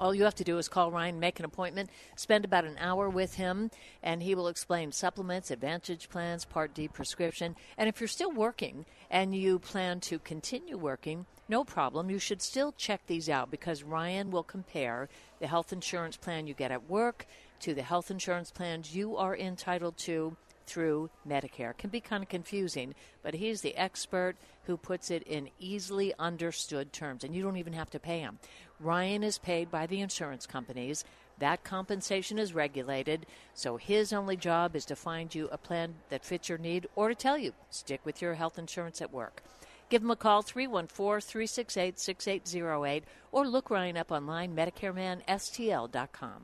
All you have to do is call Ryan, make an appointment, spend about an hour with him, and he will explain supplements, advantage plans, Part D prescription. And if you're still working and you plan to continue working, no problem. You should still check these out because Ryan will compare the health insurance plan you get at work to the health insurance plans you are entitled to through Medicare. It can be kind of confusing, but he's the expert who puts it in easily understood terms, and you don't even have to pay him. Ryan is paid by the insurance companies. That compensation is regulated, so his only job is to find you a plan that fits your need or to tell you stick with your health insurance at work. Give him a call, 314 368 6808, or look Ryan up online, MedicareManSTL.com.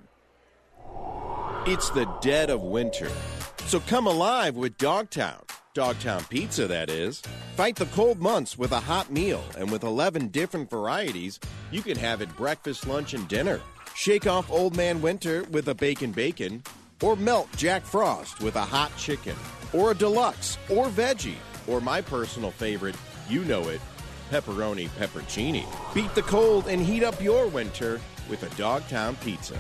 It's the dead of winter. So come alive with Dogtown. Dogtown Pizza, that is. Fight the cold months with a hot meal, and with 11 different varieties, you can have it breakfast, lunch, and dinner. Shake off Old Man Winter with a bacon bacon, or melt Jack Frost with a hot chicken, or a deluxe, or veggie, or my personal favorite, you know it, pepperoni peppercini. Beat the cold and heat up your winter with a Dogtown Pizza.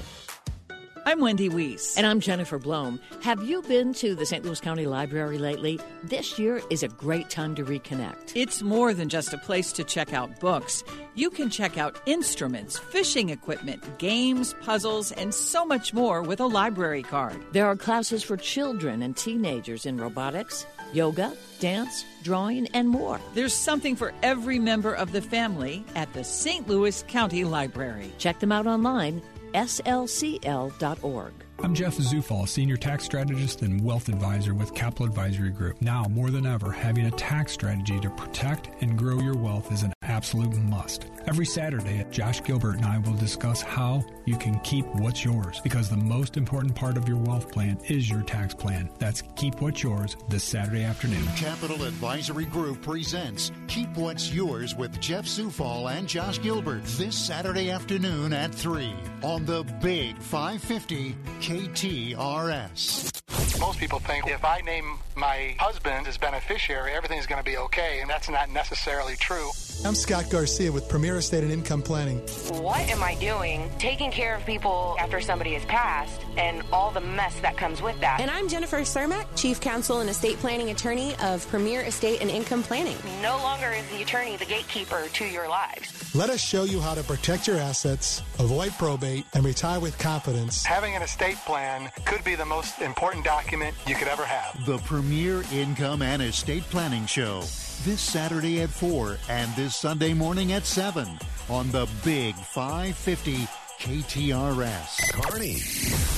I'm Wendy Weiss. And I'm Jennifer Blome. Have you been to the St. Louis County Library lately? This year is a great time to reconnect. It's more than just a place to check out books. You can check out instruments, fishing equipment, games, puzzles, and so much more with a library card. There are classes for children and teenagers in robotics, yoga, dance, drawing, and more. There's something for every member of the family at the St. Louis County Library. Check them out online slcl.org. I'm Jeff Zufall, Senior Tax Strategist and Wealth Advisor with Capital Advisory Group. Now, more than ever, having a tax strategy to protect and grow your wealth is an absolute must. Every Saturday, Josh Gilbert and I will discuss how you can keep what's yours because the most important part of your wealth plan is your tax plan. That's Keep What's Yours this Saturday afternoon. Capital Advisory Group presents Keep What's Yours with Jeff Zufall and Josh Gilbert this Saturday afternoon at 3 on the Big 550 KTRS. Most people think if I name my husband as beneficiary, everything's going to be okay, and that's not necessarily true. I'm Scott Garcia with Premier Estate and Income Planning. What am I doing taking care of people after somebody has passed and all the mess that comes with that? And I'm Jennifer Cermak, Chief Counsel and Estate Planning Attorney of Premier Estate and Income Planning. No longer is the attorney the gatekeeper to your lives. Let us show you how to protect your assets, avoid probate, and retire with confidence. Having an estate plan could be the most important document you could ever have. The Premier Income and Estate Planning Show this Saturday at 4 and this Sunday morning at 7 on the Big 550 KTRS. Carney,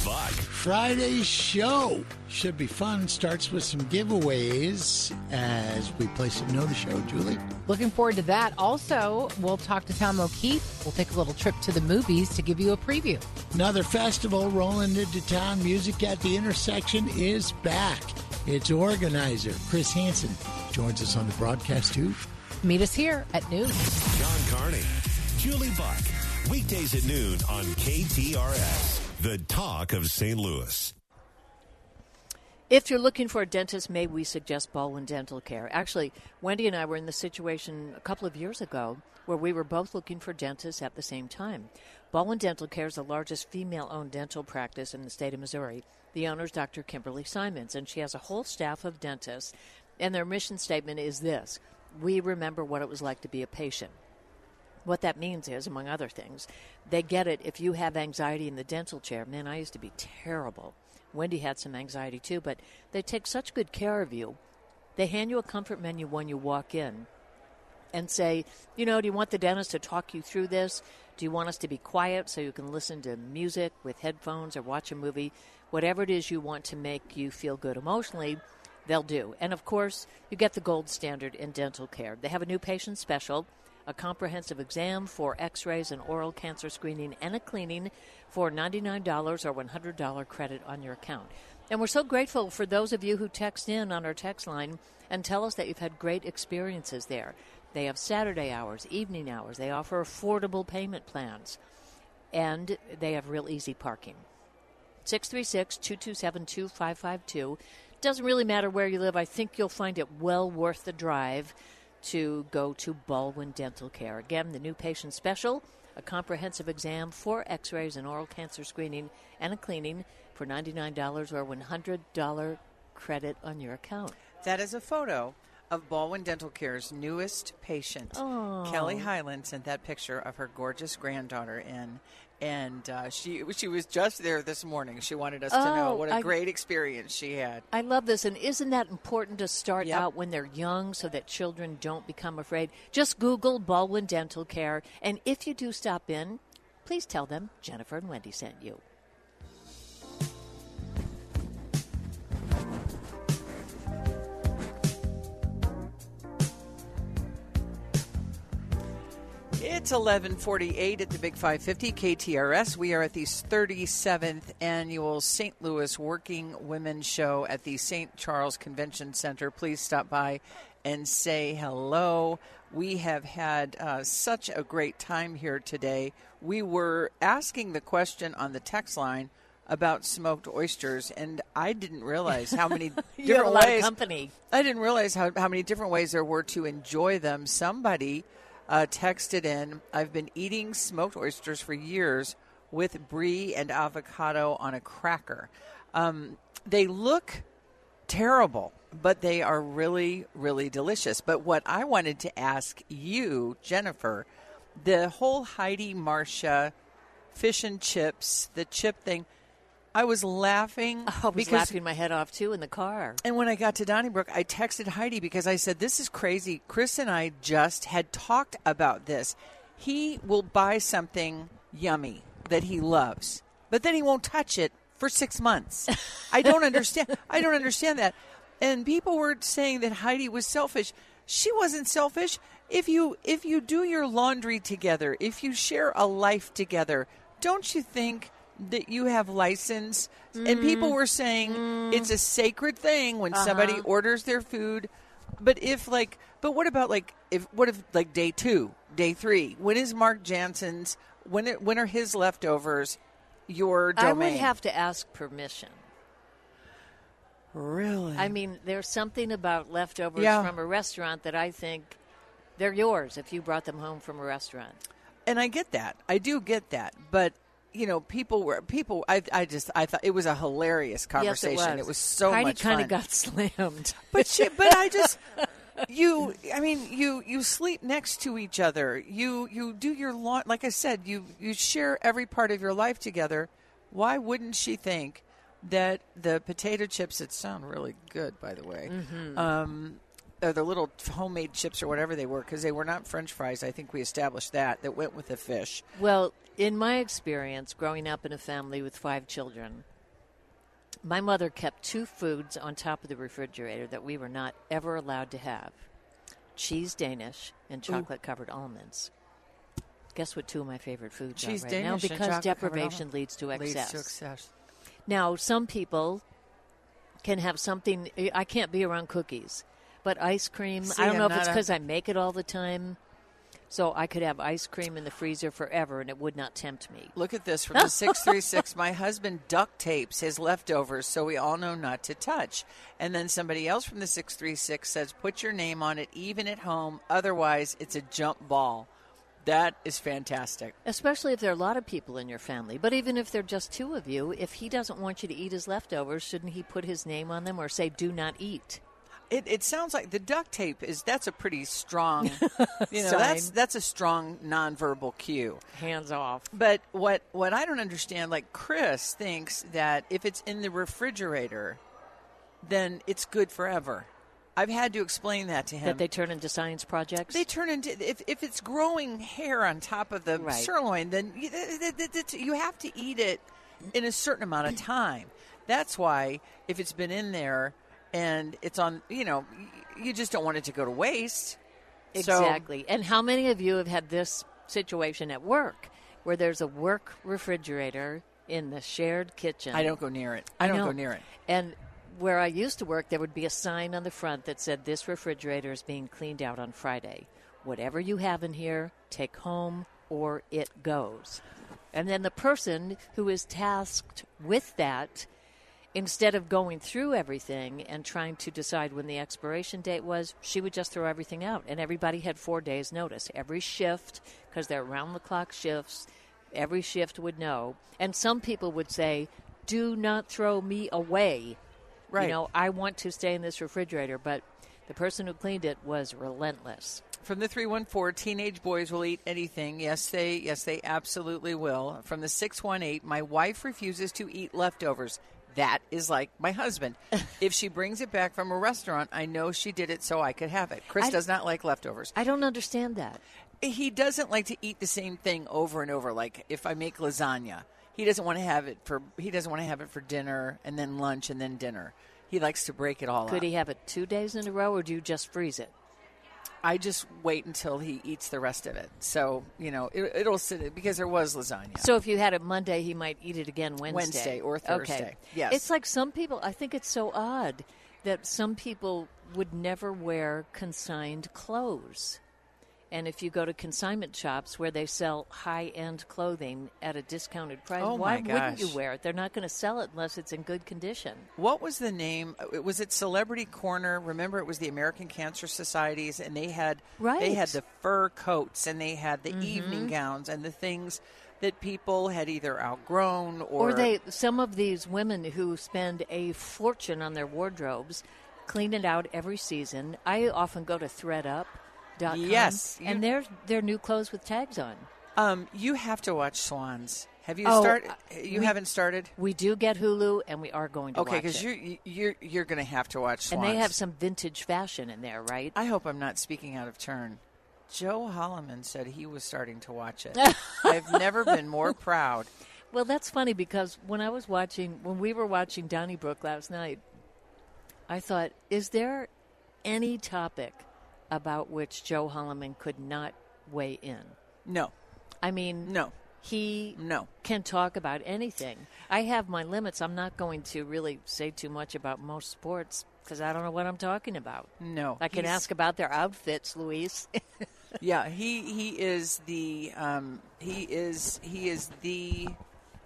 Buck. Friday's show should be fun. Starts with some giveaways as we play some Know the Show. Julie? Looking forward to that. Also, we'll talk to Tom O'Keefe. We'll take a little trip to the movies to give you a preview. Another festival rolling into town. Music at the Intersection is back. Its organizer, Chris Hansen, joins us on the broadcast too. Meet us here at noon. John Carney, Julie Buck, weekdays at noon on KTRS, the talk of St. Louis. If you're looking for a dentist, may we suggest Baldwin Dental Care? Actually, Wendy and I were in the situation a couple of years ago where we were both looking for dentists at the same time. Baldwin Dental Care is the largest female owned dental practice in the state of Missouri. The owner is Dr. Kimberly Simons, and she has a whole staff of dentists. And their mission statement is this We remember what it was like to be a patient. What that means is, among other things, they get it if you have anxiety in the dental chair. Man, I used to be terrible. Wendy had some anxiety too, but they take such good care of you. They hand you a comfort menu when you walk in and say, you know, do you want the dentist to talk you through this? Do you want us to be quiet so you can listen to music with headphones or watch a movie? Whatever it is you want to make you feel good emotionally, they'll do. And of course, you get the gold standard in dental care. They have a new patient special a comprehensive exam for x rays and oral cancer screening, and a cleaning for $99 or $100 credit on your account. And we're so grateful for those of you who text in on our text line and tell us that you've had great experiences there. They have Saturday hours, evening hours, they offer affordable payment plans, and they have real easy parking. 636 227 2552. Doesn't really matter where you live. I think you'll find it well worth the drive to go to Baldwin Dental Care. Again, the new patient special a comprehensive exam, four x rays, and oral cancer screening, and a cleaning for $99 or $100 credit on your account. That is a photo of Baldwin Dental Care's newest patient. Oh. Kelly Highland sent that picture of her gorgeous granddaughter in, and uh, she she was just there this morning. She wanted us to know Oh, what a I- great experience she had. I love this, and isn't that important to start Yep. out when they're young so that children don't become afraid? Just Google Baldwin Dental Care, and if you do stop in, please tell them Jennifer and Wendy sent you. It's 1148 at the Big 550 KTRS. We are at the 37th annual St. Louis Working Women Show at the St. Charles Convention Center. Please stop by and say hello. We have had uh, such a great time here today. We were asking the question on the text line about smoked oysters, and I didn't realize how many [laughs] different have a lot of ways. company. I didn't realize how, how many different ways there were to enjoy them. Somebody uh, texted in, I've been eating smoked oysters for years with brie and avocado on a cracker. Um, they look terrible, but they are really, really delicious. But what I wanted to ask you, Jennifer, the whole Heidi Marcia fish and chips, the chip thing, I was laughing. [laughs] I was laughing my head off too in the car. And when I got to Donnybrook, I texted Heidi because I said, This is crazy. Chris and I just had talked about this. He will buy something yummy that he loves, but then he won't touch it for six months. [laughs] I don't understand. I don't understand that. And people were saying that Heidi was selfish. She wasn't selfish. If you if you do your laundry together, if you share a life together, don't you think that you have license? And people were saying it's a sacred thing when somebody Uh-huh. orders their food. But if like, but what about like if what if like day two, day three? When is Mark Jansen's? When it, when are his leftovers? Your domain. I would have to ask permission. Really? I mean, there's something about leftovers Yeah. from a restaurant that I think they're yours if you brought them home from a restaurant. and I get that. I do get that. But you know, people were people. I I just I thought it was a hilarious conversation. Yes, it was. was so Heidi much kind of got slammed. But she, but I just [laughs] you. I mean, you you sleep next to each other. You you do your lawn. Like I said, you you share every part of your life together. Why wouldn't she think that the potato chips that sound really good, by the way, Mhm. um, or the little homemade chips or whatever they were, because they were not French fries. I think we established that that went with the fish. Well, in my experience, growing up in a family with five children, my mother kept two foods on top of the refrigerator that we were not ever allowed to have cheese Danish and chocolate covered almonds. Guess what two of my favorite foods Cheese are right Danish now? Because deprivation leads to Leads to excess. Now, some people can have something. I can't be around cookies, but ice cream. See, I don't I'm know if it's because I make it all the time. So I could have ice cream in the freezer forever, and it would not tempt me. Look at this from the [laughs] 636. My husband duct tapes his leftovers so we all know not to touch. And then somebody else from the 636 says, put your name on it even at home. Otherwise, it's a jump ball. That is fantastic. Especially if there are a lot of people in your family. But even if there are just two of you, if he doesn't want you to eat his leftovers, shouldn't he put his name on them or say, do not eat? It, it sounds like the duct tape is that's a pretty strong, [laughs] you know, that's that's a strong nonverbal cue. Hands off. But what what I don't understand, like Chris thinks that if it's in the refrigerator, then it's good forever. I've had to explain that to him. That they turn into science projects? They turn into if, if it's growing hair on top of the Right. sirloin, then you, you have to eat it in a certain amount of time. That's why if it's been in there and it's on, you know, you just don't want it to go to waste. So- Exactly. and how many of you have had this situation at work where there's a work refrigerator in the shared kitchen? I don't go near it. I don't go near it. And where I used to work, there would be a sign on the front that said, This refrigerator is being cleaned out on Friday. Whatever you have in here, take home or it goes. And then the person who is tasked with that instead of going through everything and trying to decide when the expiration date was, she would just throw everything out. And everybody had four days' notice. Every shift, because they're round the clock shifts, every shift would know. And some people would say, do not throw me away. Right. You know, I want to stay in this refrigerator. But the person who cleaned it was relentless. From the 314, teenage boys will eat anything. Yes, they yes, they absolutely will. From the 618, my wife refuses to eat leftovers. That is like my husband. [laughs] if she brings it back from a restaurant, I know she did it so I could have it. Chris I- does not like leftovers. I don't understand that. He doesn't like to eat the same thing over and over. Like if I make lasagna, he doesn't want to have it for he doesn't want to have it for dinner and then lunch and then dinner. He likes to break it all Could up. he have it two days in a row, or do you just freeze it? I just wait until he eats the rest of it. So you know it, it'll sit because there was lasagna. So if you had it Monday, he might eat it again Wednesday. Wednesday or Okay. Thursday. Yes. It's like some people, I think it's so odd that some people would never wear consigned clothes. And if you go to consignment shops where they sell high end clothing at a discounted price, Oh, why wouldn't you wear it? They're not going to sell it unless it's in good condition. What was the name? Uh, Was it Celebrity Corner? Remember, it was the American Cancer Societies, and they had Right. they had the fur coats, and they had the Mhm. evening gowns, and the things that people had either outgrown or, Or they, some of these women who spend a fortune on their wardrobes, clean it out every season. I often go to ThredUp.com. Yes, you- and they're they're new clothes with tags on. Um, you have to watch Swans. Have you Oh, started? uh, You we- haven't started. We do get Hulu, and we are going to Okay, watch because it. you're you're you're going to have to watch and they have some vintage fashion in there, right? I hope I'm not speaking out of turn. Joe Holleman said he was starting to watch it. [laughs] I've never been more proud. Well, that's funny because when I was watching, when we were watching Donnybrook last night, I thought, is there any topic about which Joe Holleman could not weigh in? No. I mean, no. He no. can talk about anything. I have my limits. I'm not going to really say too much about most sports because I don't know what I'm talking about. No, I can he's- ask about their outfits, Luis. [laughs] yeah, he he is the um, he is he is the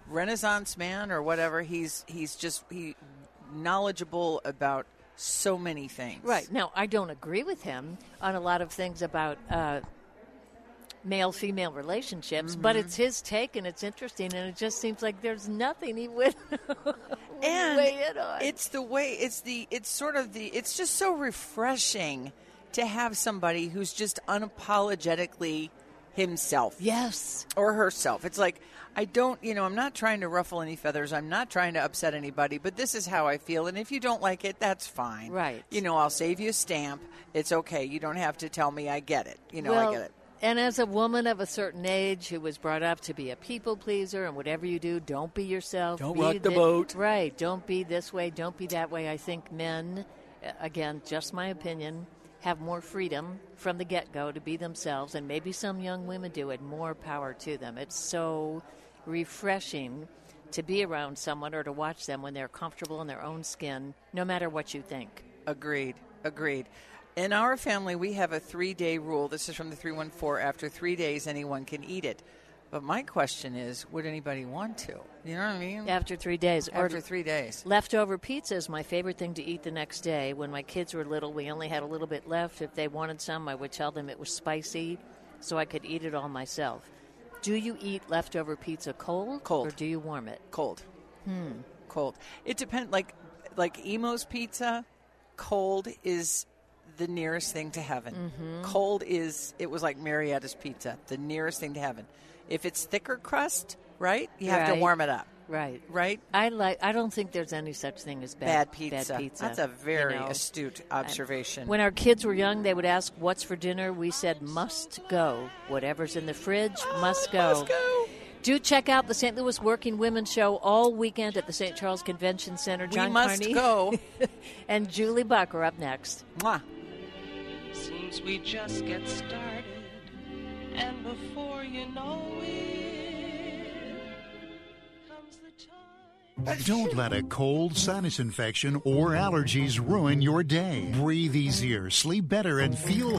Renaissance man or whatever. He's he's just he knowledgeable about so many things. Right. Now, I don't agree with him on a lot of things about uh, male female relationships, but Mm-hmm. it's his take and it's interesting, and it just seems like there's nothing he would [laughs] and weigh in on. it's the way it's the it's sort of the it's just so refreshing to have somebody who's just unapologetically himself yes or herself it's like i don't you know i'm not trying to ruffle any feathers i'm not trying to upset anybody but this is how i feel and if you don't like it that's fine Right. you know i'll save you a stamp it's okay you don't have to tell me i get it you know well, i get it And as a woman of a certain age who was brought up to be a people pleaser and whatever you do, don't be yourself. Don't be rock the thi- boat. Right. Don't be this way. Don't be that way. I think men, uh, again, just my opinion, have more freedom from the get go to be themselves. And maybe some young women do it. More power to them. It's so refreshing to be around someone or to watch them when they're comfortable in their own skin, no matter what you think. Agreed. Agreed. In our family, we have a three day rule. This is from the 314. After three days, anyone can eat it. But my question is would anybody want to? You know what I mean? After three days. or- After three days. Leftover pizza is my favorite thing to eat the next day. When my kids were little, we only had a little bit left. If they wanted some, I would tell them it was spicy so I could eat it all myself. Do you eat leftover pizza cold? Cold. Or do you warm it? Cold. Hmm. Cold. It depends. Like, like Imo's pizza, cold is the nearest thing to heaven. Mhm. Cold is, it was like Marietta's pizza, the nearest thing to heaven. If it's thicker crust, right, you have to warm it up. Right. Right? I like. I don't think there's any such thing as bad, Bad pizza. Bad pizza. That's a very you know. astute observation. When our kids were young, they would ask, "What's for dinner?" We said, "Must go. Whatever's in the fridge oh, must go." must go. Do check out the St. Louis Working Women Show all weekend at the St. Charles Convention Center. We John must Carney go. [laughs] and Julie Buck are up next. Mwah. Seems we just get started, and before you know it, comes the time. Don't let a cold, sinus infection, or allergies ruin your day. Breathe easier, sleep better, and feel